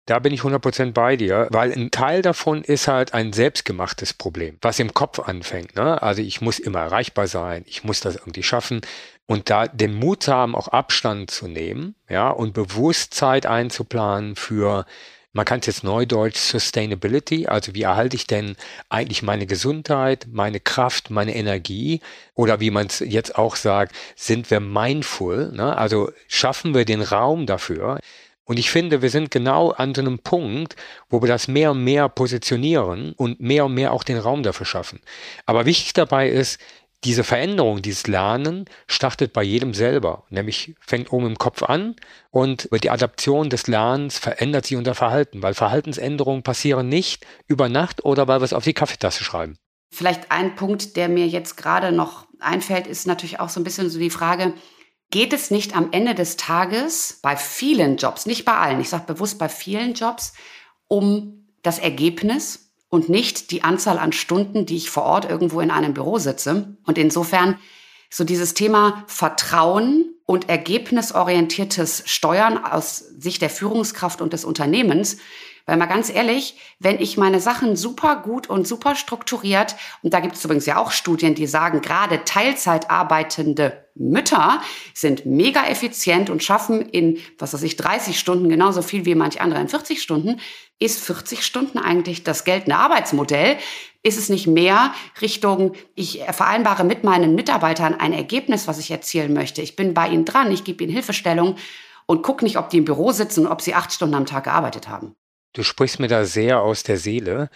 Da bin ich 100% bei dir, weil ein Teil davon ist halt ein selbstgemachtes Problem, was im Kopf anfängt. Ne? Also ich muss immer erreichbar sein, ich muss das irgendwie schaffen und da den Mut haben, auch Abstand zu nehmen, ja, und bewusst Zeit einzuplanen für man kann es jetzt neudeutsch Sustainability, also wie erhalte ich denn eigentlich meine Gesundheit, meine Kraft, meine Energie oder wie man es jetzt auch sagt, sind wir mindful, ne? also schaffen wir den Raum dafür. Und ich finde, wir sind genau an so einem Punkt, wo wir das mehr und mehr positionieren und mehr und mehr auch den Raum dafür schaffen. Aber wichtig dabei ist, diese Veränderung, dieses Lernen startet bei jedem selber, nämlich fängt oben im Kopf an und die Adaption des Lernens verändert sich unser Verhalten, weil Verhaltensänderungen passieren nicht über Nacht oder weil wir es auf die Kaffeetasse schreiben. Vielleicht ein Punkt, der mir jetzt gerade noch einfällt, ist natürlich auch so ein bisschen so die Frage, geht es nicht am Ende des Tages bei vielen Jobs, nicht bei allen, ich sage bewusst bei vielen Jobs, um das Ergebnis, und nicht die Anzahl an Stunden, die ich vor Ort irgendwo in einem Büro sitze. Und insofern so dieses Thema Vertrauen und ergebnisorientiertes Steuern aus Sicht der Führungskraft und des Unternehmens weil mal ganz ehrlich, wenn ich meine Sachen super gut und super strukturiert, und da gibt es übrigens ja auch Studien, die sagen, gerade Teilzeit arbeitende Mütter sind mega effizient und schaffen in, was weiß ich, 30 Stunden genauso viel wie manch andere in 40 Stunden. Ist 40 Stunden eigentlich das geltende Arbeitsmodell? Ist es nicht mehr Richtung, ich vereinbare mit meinen Mitarbeitern ein Ergebnis, was ich erzielen möchte? Ich bin bei ihnen dran, ich gebe ihnen Hilfestellung und gucke nicht, ob die im Büro sitzen und ob sie acht Stunden am Tag gearbeitet haben. Du sprichst mir da sehr aus der Seele,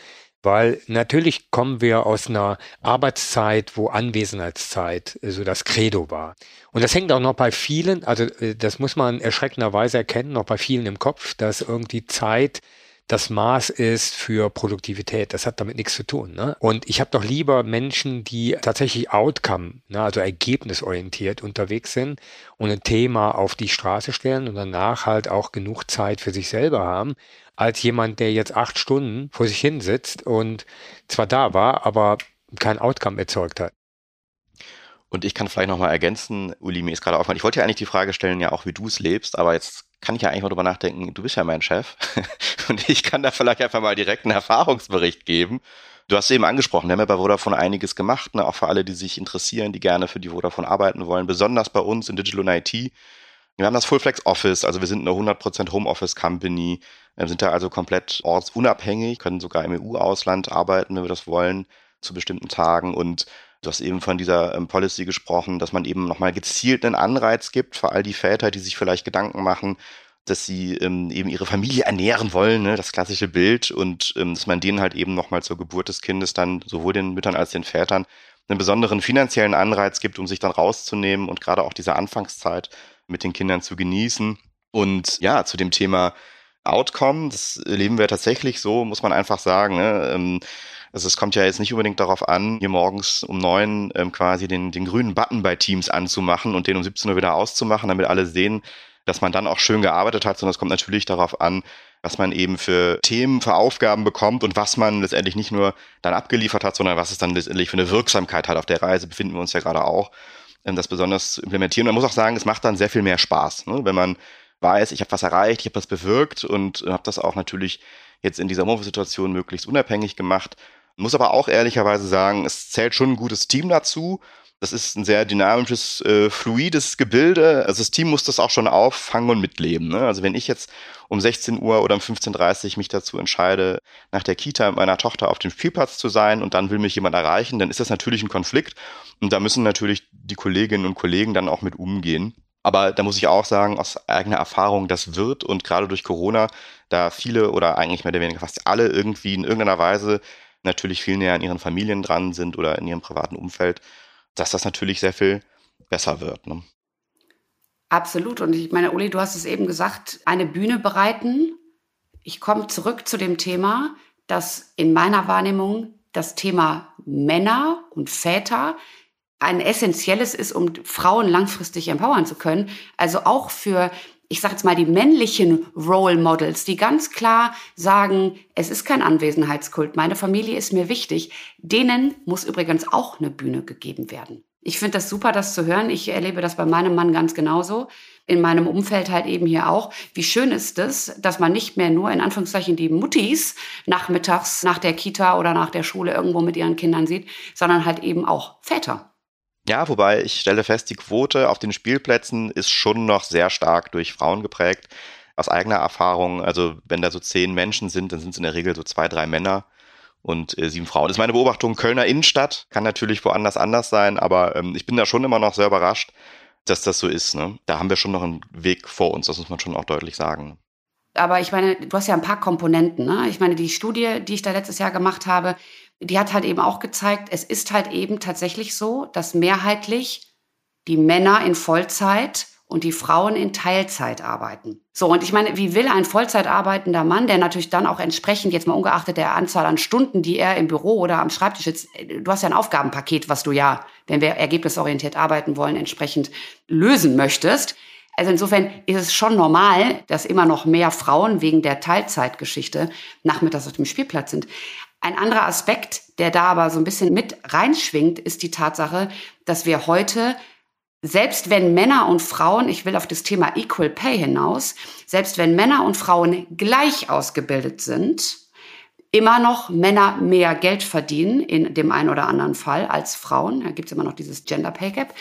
weil natürlich kommen wir aus einer Arbeitszeit, wo Anwesenheitszeit so das Credo war. Und das hängt auch noch bei vielen, also äh, das muss man erschreckenderweise erkennen, noch bei vielen im Kopf, dass irgendwie Zeit das Maß ist für Produktivität. Das hat damit nichts zu tun. Ne? Und ich habe doch lieber Menschen, die tatsächlich Outcome, ne, also ergebnisorientiert unterwegs sind und ein Thema auf die Straße stellen und danach halt auch genug Zeit für sich selber haben, als jemand, der jetzt acht Stunden vor sich hin sitzt und zwar da war, aber kein Outcome erzeugt hat. Und ich kann vielleicht nochmal ergänzen, Uli, mir ist gerade aufgefallen, ich wollte ja eigentlich die Frage stellen, ja auch wie du es lebst, aber jetzt kann ich ja eigentlich mal drüber nachdenken, du bist ja mein Chef und ich kann da vielleicht einfach mal direkt einen Erfahrungsbericht geben. Du hast eben angesprochen, wir haben ja bei Vodafone einiges gemacht, ne? auch für alle, die sich interessieren, die gerne für die Vodafone arbeiten wollen, besonders bei uns in Digital und IT. Wir haben das Fullflex Office, also wir sind eine 100% Homeoffice Company, wir sind da also komplett ortsunabhängig, können sogar im EU-Ausland arbeiten, wenn wir das wollen, zu bestimmten Tagen. Und Du hast eben von dieser ähm, Policy gesprochen, dass man eben nochmal gezielt einen Anreiz gibt für all die Väter, die sich vielleicht Gedanken machen, dass sie ähm, eben ihre Familie ernähren wollen, ne, das klassische Bild, und ähm, dass man denen halt eben nochmal zur Geburt des Kindes dann sowohl den Müttern als den Vätern einen besonderen finanziellen Anreiz gibt, um sich dann rauszunehmen und gerade auch diese Anfangszeit mit den Kindern zu genießen. Und ja, zu dem Thema Outcome, das erleben wir tatsächlich so, muss man einfach sagen. Ne? Ähm, also es kommt ja jetzt nicht unbedingt darauf an, hier morgens um neun ähm, quasi den, den grünen Button bei Teams anzumachen und den um 17 Uhr wieder auszumachen, damit alle sehen, dass man dann auch schön gearbeitet hat, sondern es kommt natürlich darauf an, was man eben für Themen, für Aufgaben bekommt und was man letztendlich nicht nur dann abgeliefert hat, sondern was es dann letztendlich für eine Wirksamkeit hat. Auf der Reise befinden wir uns ja gerade auch, ähm, das besonders zu implementieren. Man muss auch sagen, es macht dann sehr viel mehr Spaß, ne? wenn man weiß, ich habe was erreicht, ich habe was bewirkt und habe das auch natürlich jetzt in dieser Homeoffice-Situation möglichst unabhängig gemacht muss aber auch ehrlicherweise sagen, es zählt schon ein gutes Team dazu. Das ist ein sehr dynamisches, äh, fluides Gebilde. Also das Team muss das auch schon auffangen und mitleben. Ne? Also wenn ich jetzt um 16 Uhr oder um 15.30 Uhr mich dazu entscheide, nach der Kita mit meiner Tochter auf dem Spielplatz zu sein und dann will mich jemand erreichen, dann ist das natürlich ein Konflikt. Und da müssen natürlich die Kolleginnen und Kollegen dann auch mit umgehen. Aber da muss ich auch sagen, aus eigener Erfahrung, das wird und gerade durch Corona, da viele oder eigentlich mehr oder weniger fast alle irgendwie in irgendeiner Weise natürlich viel näher an ihren Familien dran sind oder in ihrem privaten Umfeld, dass das natürlich sehr viel besser wird. Ne? Absolut. Und ich meine, Uli, du hast es eben gesagt, eine Bühne bereiten. Ich komme zurück zu dem Thema, dass in meiner Wahrnehmung das Thema Männer und Väter ein essentielles ist, um Frauen langfristig empowern zu können. Also auch für ich sage jetzt mal, die männlichen Role Models, die ganz klar sagen, es ist kein Anwesenheitskult, meine Familie ist mir wichtig, denen muss übrigens auch eine Bühne gegeben werden. Ich finde das super, das zu hören. Ich erlebe das bei meinem Mann ganz genauso. In meinem Umfeld halt eben hier auch. Wie schön ist es, dass man nicht mehr nur in Anführungszeichen die Muttis nachmittags nach der Kita oder nach der Schule irgendwo mit ihren Kindern sieht, sondern halt eben auch Väter. Ja, wobei ich stelle fest, die Quote auf den Spielplätzen ist schon noch sehr stark durch Frauen geprägt. Aus eigener Erfahrung, also wenn da so zehn Menschen sind, dann sind es in der Regel so zwei, drei Männer und äh, sieben Frauen. Das ist meine Beobachtung. Kölner Innenstadt kann natürlich woanders anders sein, aber ähm, ich bin da schon immer noch sehr überrascht, dass das so ist. Ne? Da haben wir schon noch einen Weg vor uns, das muss man schon auch deutlich sagen. Aber ich meine, du hast ja ein paar Komponenten. Ne? Ich meine, die Studie, die ich da letztes Jahr gemacht habe, die hat halt eben auch gezeigt, es ist halt eben tatsächlich so, dass mehrheitlich die Männer in Vollzeit und die Frauen in Teilzeit arbeiten. So, und ich meine, wie will ein Vollzeit arbeitender Mann, der natürlich dann auch entsprechend, jetzt mal ungeachtet der Anzahl an Stunden, die er im Büro oder am Schreibtisch sitzt, du hast ja ein Aufgabenpaket, was du ja, wenn wir ergebnisorientiert arbeiten wollen, entsprechend lösen möchtest. Also insofern ist es schon normal, dass immer noch mehr Frauen wegen der Teilzeitgeschichte nachmittags auf dem Spielplatz sind. Ein anderer Aspekt, der da aber so ein bisschen mit reinschwingt, ist die Tatsache, dass wir heute, selbst wenn Männer und Frauen, ich will auf das Thema Equal Pay hinaus, selbst wenn Männer und Frauen gleich ausgebildet sind, immer noch Männer mehr Geld verdienen, in dem einen oder anderen Fall, als Frauen. Da gibt es immer noch dieses Gender Pay Gap.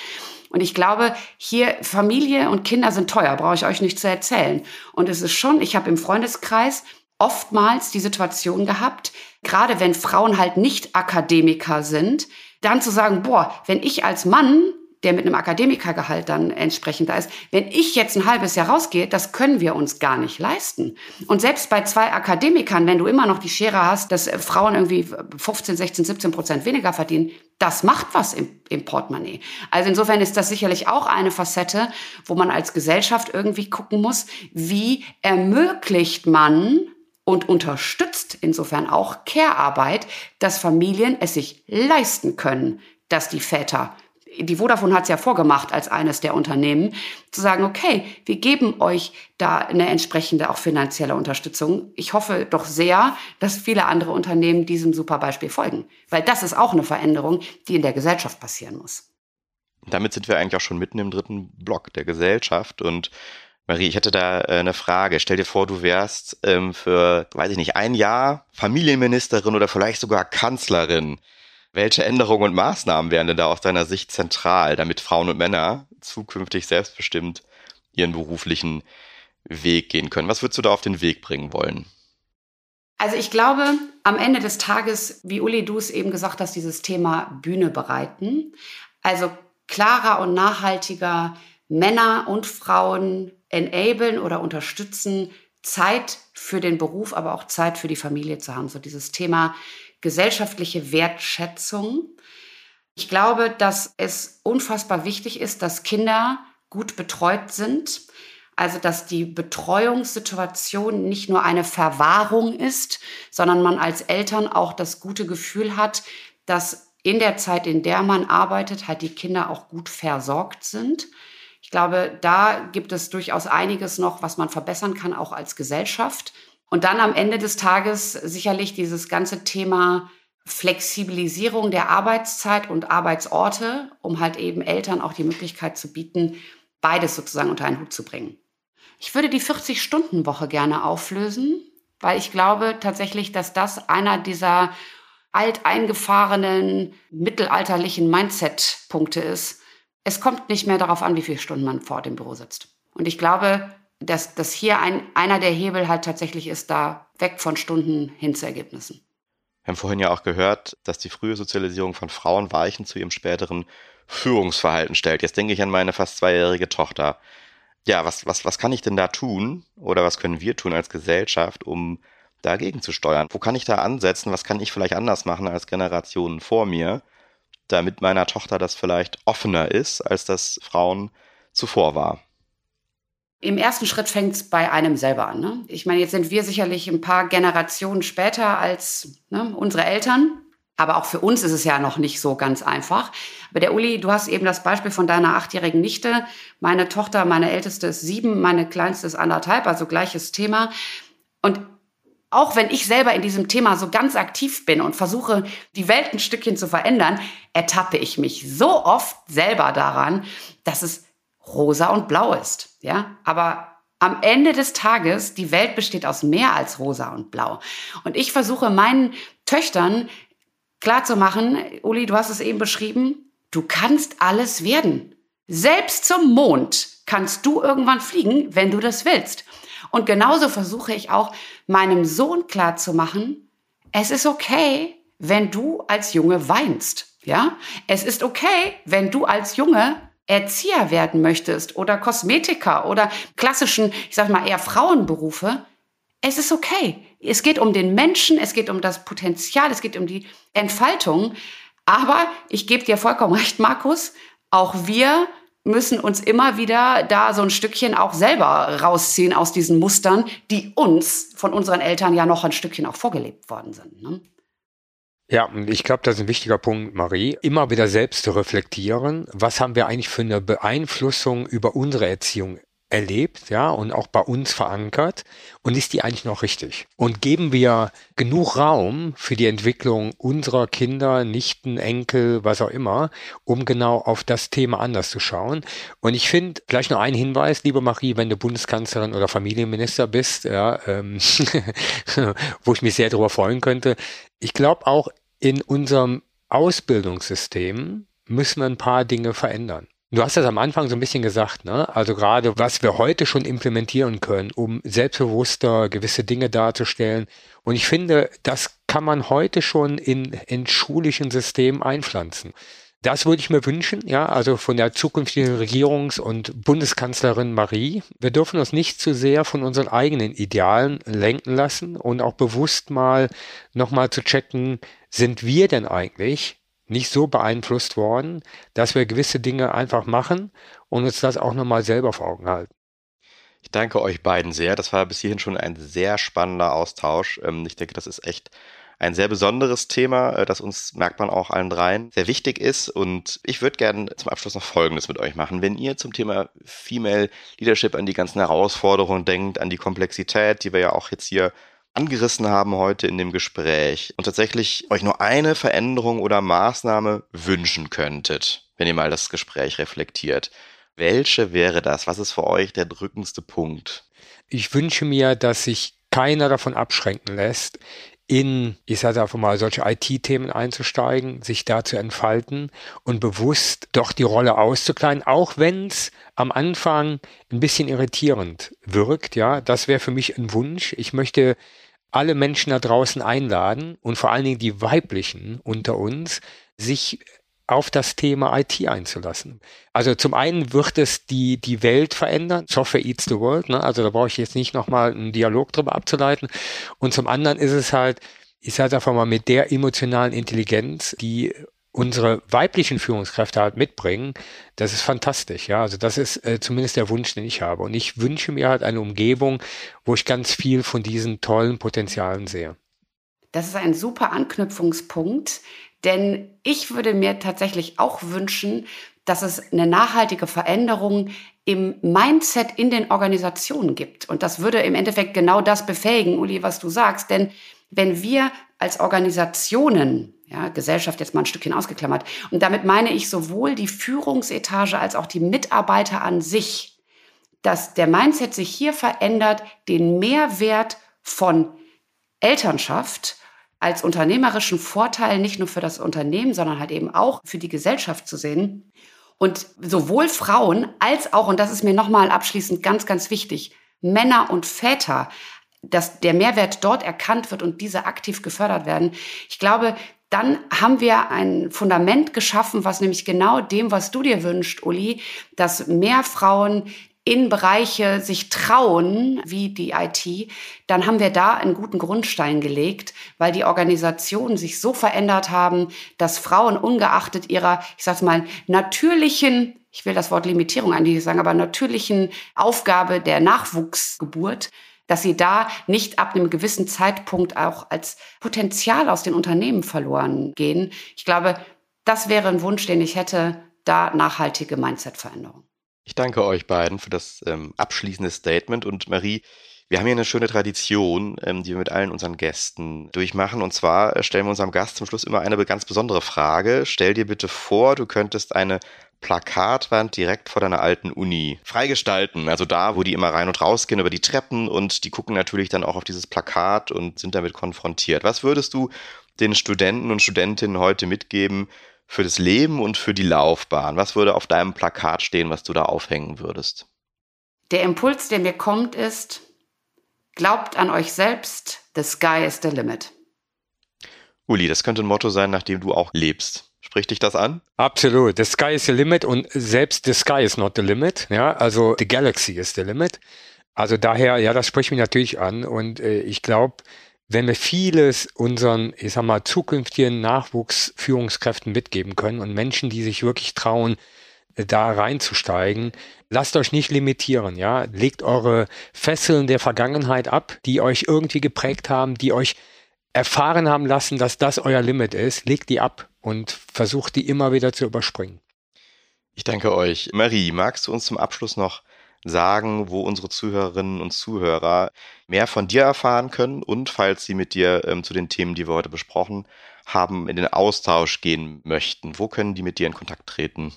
Und ich glaube, hier Familie und Kinder sind teuer, brauche ich euch nicht zu erzählen. Und es ist schon, ich habe im Freundeskreis oftmals die Situation gehabt, gerade wenn Frauen halt nicht Akademiker sind, dann zu sagen, boah, wenn ich als Mann der mit einem Akademikergehalt dann entsprechend da ist. Wenn ich jetzt ein halbes Jahr rausgehe, das können wir uns gar nicht leisten. Und selbst bei zwei Akademikern, wenn du immer noch die Schere hast, dass Frauen irgendwie 15, 16, 17 Prozent weniger verdienen, das macht was im, im Portemonnaie. Also insofern ist das sicherlich auch eine Facette, wo man als Gesellschaft irgendwie gucken muss, wie ermöglicht man und unterstützt insofern auch Care-Arbeit, dass Familien es sich leisten können, dass die Väter die Vodafone hat es ja vorgemacht als eines der Unternehmen, zu sagen, okay, wir geben euch da eine entsprechende auch finanzielle Unterstützung. Ich hoffe doch sehr, dass viele andere Unternehmen diesem super Beispiel folgen, weil das ist auch eine Veränderung, die in der Gesellschaft passieren muss. Damit sind wir eigentlich auch schon mitten im dritten Block der Gesellschaft und Marie, ich hätte da äh, eine Frage. Stell dir vor, du wärst ähm, für, weiß ich nicht, ein Jahr Familienministerin oder vielleicht sogar Kanzlerin. Welche Änderungen und Maßnahmen wären denn da aus deiner Sicht zentral, damit Frauen und Männer zukünftig selbstbestimmt ihren beruflichen Weg gehen können? Was würdest du da auf den Weg bringen wollen? Also ich glaube, am Ende des Tages, wie Uli du es eben gesagt hast, dieses Thema Bühne bereiten. Also klarer und nachhaltiger Männer und Frauen enablen oder unterstützen, Zeit für den Beruf, aber auch Zeit für die Familie zu haben. So dieses Thema gesellschaftliche Wertschätzung. Ich glaube, dass es unfassbar wichtig ist, dass Kinder gut betreut sind. Also, dass die Betreuungssituation nicht nur eine Verwahrung ist, sondern man als Eltern auch das gute Gefühl hat, dass in der Zeit, in der man arbeitet, halt die Kinder auch gut versorgt sind. Ich glaube, da gibt es durchaus einiges noch, was man verbessern kann, auch als Gesellschaft. Und dann am Ende des Tages sicherlich dieses ganze Thema Flexibilisierung der Arbeitszeit und Arbeitsorte, um halt eben Eltern auch die Möglichkeit zu bieten, beides sozusagen unter einen Hut zu bringen. Ich würde die 40-Stunden-Woche gerne auflösen, weil ich glaube tatsächlich, dass das einer dieser alteingefahrenen mittelalterlichen Mindset-Punkte ist, es kommt nicht mehr darauf an, wie viele Stunden man vor dem Büro sitzt. Und ich glaube, dass, dass hier ein, einer der Hebel halt tatsächlich ist, da weg von Stunden hin zu Ergebnissen. Wir haben vorhin ja auch gehört, dass die frühe Sozialisierung von Frauen Weichen zu ihrem späteren Führungsverhalten stellt. Jetzt denke ich an meine fast zweijährige Tochter. Ja, was, was, was kann ich denn da tun oder was können wir tun als Gesellschaft, um dagegen zu steuern? Wo kann ich da ansetzen? Was kann ich vielleicht anders machen als Generationen vor mir? Damit meiner Tochter das vielleicht offener ist, als das Frauen zuvor war? Im ersten Schritt fängt es bei einem selber an. Ne? Ich meine, jetzt sind wir sicherlich ein paar Generationen später als ne, unsere Eltern. Aber auch für uns ist es ja noch nicht so ganz einfach. Aber der Uli, du hast eben das Beispiel von deiner achtjährigen Nichte. Meine Tochter, meine älteste ist sieben, meine kleinste ist anderthalb, also gleiches Thema. Und auch wenn ich selber in diesem Thema so ganz aktiv bin und versuche, die Welt ein Stückchen zu verändern, ertappe ich mich so oft selber daran, dass es rosa und blau ist. Ja, aber am Ende des Tages, die Welt besteht aus mehr als rosa und blau. Und ich versuche meinen Töchtern klarzumachen, Uli, du hast es eben beschrieben, du kannst alles werden. Selbst zum Mond kannst du irgendwann fliegen, wenn du das willst. Und genauso versuche ich auch meinem Sohn klarzumachen, es ist okay, wenn du als Junge weinst. Ja, es ist okay, wenn du als Junge Erzieher werden möchtest oder Kosmetiker oder klassischen, ich sag mal eher Frauenberufe. Es ist okay. Es geht um den Menschen, es geht um das Potenzial, es geht um die Entfaltung. Aber ich gebe dir vollkommen recht, Markus, auch wir müssen uns immer wieder da so ein Stückchen auch selber rausziehen aus diesen Mustern, die uns von unseren Eltern ja noch ein Stückchen auch vorgelebt worden sind. Ne? Ja, und ich glaube, das ist ein wichtiger Punkt, Marie. Immer wieder selbst zu reflektieren, was haben wir eigentlich für eine Beeinflussung über unsere Erziehung erlebt, ja, und auch bei uns verankert und ist die eigentlich noch richtig? Und geben wir genug Raum für die Entwicklung unserer Kinder, Nichten, Enkel, was auch immer, um genau auf das Thema anders zu schauen? Und ich finde, vielleicht noch ein Hinweis, liebe Marie, wenn du Bundeskanzlerin oder Familienminister bist, ja, ähm, wo ich mich sehr darüber freuen könnte. Ich glaube auch in unserem Ausbildungssystem müssen wir ein paar Dinge verändern. Du hast das am Anfang so ein bisschen gesagt, ne? Also gerade was wir heute schon implementieren können, um selbstbewusster gewisse Dinge darzustellen. Und ich finde, das kann man heute schon in, in schulischen Systemen einpflanzen. Das würde ich mir wünschen, ja, also von der zukünftigen Regierungs- und Bundeskanzlerin Marie. Wir dürfen uns nicht zu sehr von unseren eigenen Idealen lenken lassen und auch bewusst mal nochmal zu checken, sind wir denn eigentlich nicht so beeinflusst worden, dass wir gewisse Dinge einfach machen und uns das auch nochmal selber vor Augen halten. Ich danke euch beiden sehr. Das war bis hierhin schon ein sehr spannender Austausch. Ähm, ich denke, das ist echt ein sehr besonderes Thema, äh, das uns, merkt man auch allen dreien, sehr wichtig ist. Und ich würde gerne zum Abschluss noch Folgendes mit euch machen. Wenn ihr zum Thema Female Leadership an die ganzen Herausforderungen denkt, an die Komplexität, die wir ja auch jetzt hier angerissen haben heute in dem Gespräch und tatsächlich euch nur eine Veränderung oder Maßnahme wünschen könntet, wenn ihr mal das Gespräch reflektiert. Welche wäre das? Was ist für euch der drückendste Punkt? Ich wünsche mir, dass sich keiner davon abschränken lässt, in, ich sage einfach mal, solche IT-Themen einzusteigen, sich da zu entfalten und bewusst doch die Rolle auszukleiden, auch wenn es am Anfang ein bisschen irritierend wirkt. Ja, das wäre für mich ein Wunsch. Ich möchte alle Menschen da draußen einladen und vor allen Dingen die weiblichen unter uns, sich auf das Thema IT einzulassen. Also zum einen wird es die, die Welt verändern, Software eats the world, ne? also da brauche ich jetzt nicht nochmal einen Dialog drüber abzuleiten. Und zum anderen ist es halt, ich sage einfach mal, mit der emotionalen Intelligenz, die unsere weiblichen Führungskräfte halt mitbringen, das ist fantastisch. Ja, also das ist äh, zumindest der Wunsch, den ich habe. Und ich wünsche mir halt eine Umgebung, wo ich ganz viel von diesen tollen Potenzialen sehe. Das ist ein super Anknüpfungspunkt, denn ich würde mir tatsächlich auch wünschen, dass es eine nachhaltige Veränderung im Mindset in den Organisationen gibt. Und das würde im Endeffekt genau das befähigen, Uli, was du sagst. Denn wenn wir als Organisationen, ja, Gesellschaft jetzt mal ein Stückchen ausgeklammert, und damit meine ich sowohl die Führungsetage als auch die Mitarbeiter an sich, dass der Mindset sich hier verändert, den Mehrwert von Elternschaft als unternehmerischen Vorteil nicht nur für das Unternehmen, sondern halt eben auch für die Gesellschaft zu sehen. Und sowohl Frauen als auch, und das ist mir nochmal abschließend ganz, ganz wichtig, Männer und Väter, dass der Mehrwert dort erkannt wird und diese aktiv gefördert werden. Ich glaube, dann haben wir ein Fundament geschaffen, was nämlich genau dem, was du dir wünschst, Uli, dass mehr Frauen in Bereiche sich trauen, wie die IT, dann haben wir da einen guten Grundstein gelegt, weil die Organisationen sich so verändert haben, dass Frauen ungeachtet ihrer, ich sag's mal, natürlichen, ich will das Wort Limitierung eigentlich sagen, aber natürlichen Aufgabe der Nachwuchsgeburt dass sie da nicht ab einem gewissen Zeitpunkt auch als Potenzial aus den Unternehmen verloren gehen. Ich glaube, das wäre ein Wunsch, den ich hätte, da nachhaltige Mindset-Veränderung. Ich danke euch beiden für das ähm, abschließende Statement und Marie, wir haben hier eine schöne Tradition, ähm, die wir mit allen unseren Gästen durchmachen. Und zwar äh, stellen wir unserem Gast zum Schluss immer eine ganz besondere Frage. Stell dir bitte vor, du könntest eine Plakatwand direkt vor deiner alten Uni freigestalten. Also da, wo die immer rein und raus gehen über die Treppen und die gucken natürlich dann auch auf dieses Plakat und sind damit konfrontiert. Was würdest du den Studenten und Studentinnen heute mitgeben für das Leben und für die Laufbahn? Was würde auf deinem Plakat stehen, was du da aufhängen würdest? Der Impuls, der mir kommt, ist, Glaubt an euch selbst, the sky is the limit. Uli, das könnte ein Motto sein, nach dem du auch lebst. Spricht dich das an? Absolut. The sky is the limit und selbst the sky is not the limit. Ja, also the galaxy is the limit. Also daher, ja, das spricht mich natürlich an und äh, ich glaube, wenn wir vieles unseren, ich sag mal, zukünftigen Nachwuchsführungskräften mitgeben können und Menschen, die sich wirklich trauen, da reinzusteigen. Lasst euch nicht limitieren, ja. Legt eure Fesseln der Vergangenheit ab, die euch irgendwie geprägt haben, die euch erfahren haben lassen, dass das euer Limit ist. Legt die ab und versucht die immer wieder zu überspringen. Ich danke euch. Marie, magst du uns zum Abschluss noch sagen, wo unsere Zuhörerinnen und Zuhörer mehr von dir erfahren können und falls sie mit dir ähm, zu den Themen, die wir heute besprochen haben, in den Austausch gehen möchten, wo können die mit dir in Kontakt treten?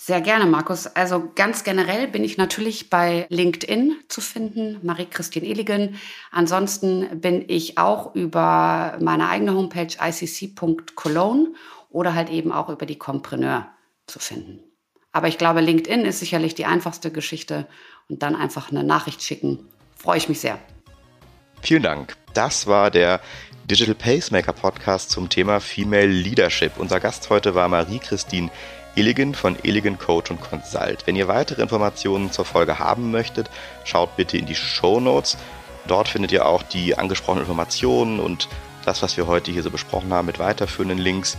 Sehr gerne, Markus. Also ganz generell bin ich natürlich bei LinkedIn zu finden, Marie-Christine Eligen. Ansonsten bin ich auch über meine eigene Homepage icc.cologne oder halt eben auch über die Compreneur zu finden. Aber ich glaube, LinkedIn ist sicherlich die einfachste Geschichte und dann einfach eine Nachricht schicken. Freue ich mich sehr. Vielen Dank. Das war der Digital Pacemaker Podcast zum Thema Female Leadership. Unser Gast heute war Marie-Christine Illigan von Illigan Coach und Consult. Wenn ihr weitere Informationen zur Folge haben möchtet, schaut bitte in die Show Notes. Dort findet ihr auch die angesprochenen Informationen und das, was wir heute hier so besprochen haben, mit weiterführenden Links.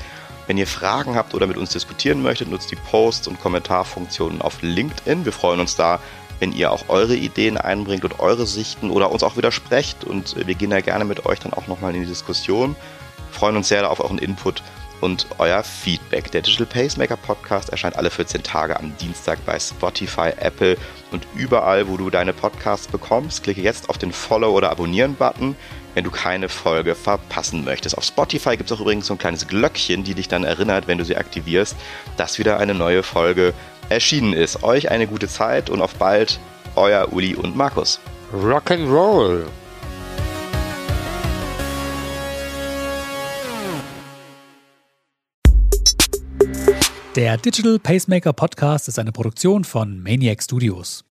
Wenn ihr Fragen habt oder mit uns diskutieren möchtet, nutzt die Posts und Kommentarfunktionen auf LinkedIn. Wir freuen uns da, wenn ihr auch eure Ideen einbringt und eure Sichten oder uns auch widersprecht. Und wir gehen da gerne mit euch dann auch nochmal in die Diskussion. Wir freuen uns sehr auf euren Input und euer Feedback. Der Digital Pacemaker Podcast erscheint alle 14 Tage am Dienstag bei Spotify, Apple und überall, wo du deine Podcasts bekommst. Klicke jetzt auf den Follow- oder Abonnieren-Button, wenn du keine Folge verpassen möchtest. Auf Spotify gibt es auch übrigens so ein kleines Glöckchen, die dich dann erinnert, wenn du sie aktivierst, dass wieder eine neue Folge erschienen ist. Euch eine gute Zeit und auf bald, euer Uli und Markus. Rock'n'Roll! Der Digital Pacemaker Podcast ist eine Produktion von Maniac Studios.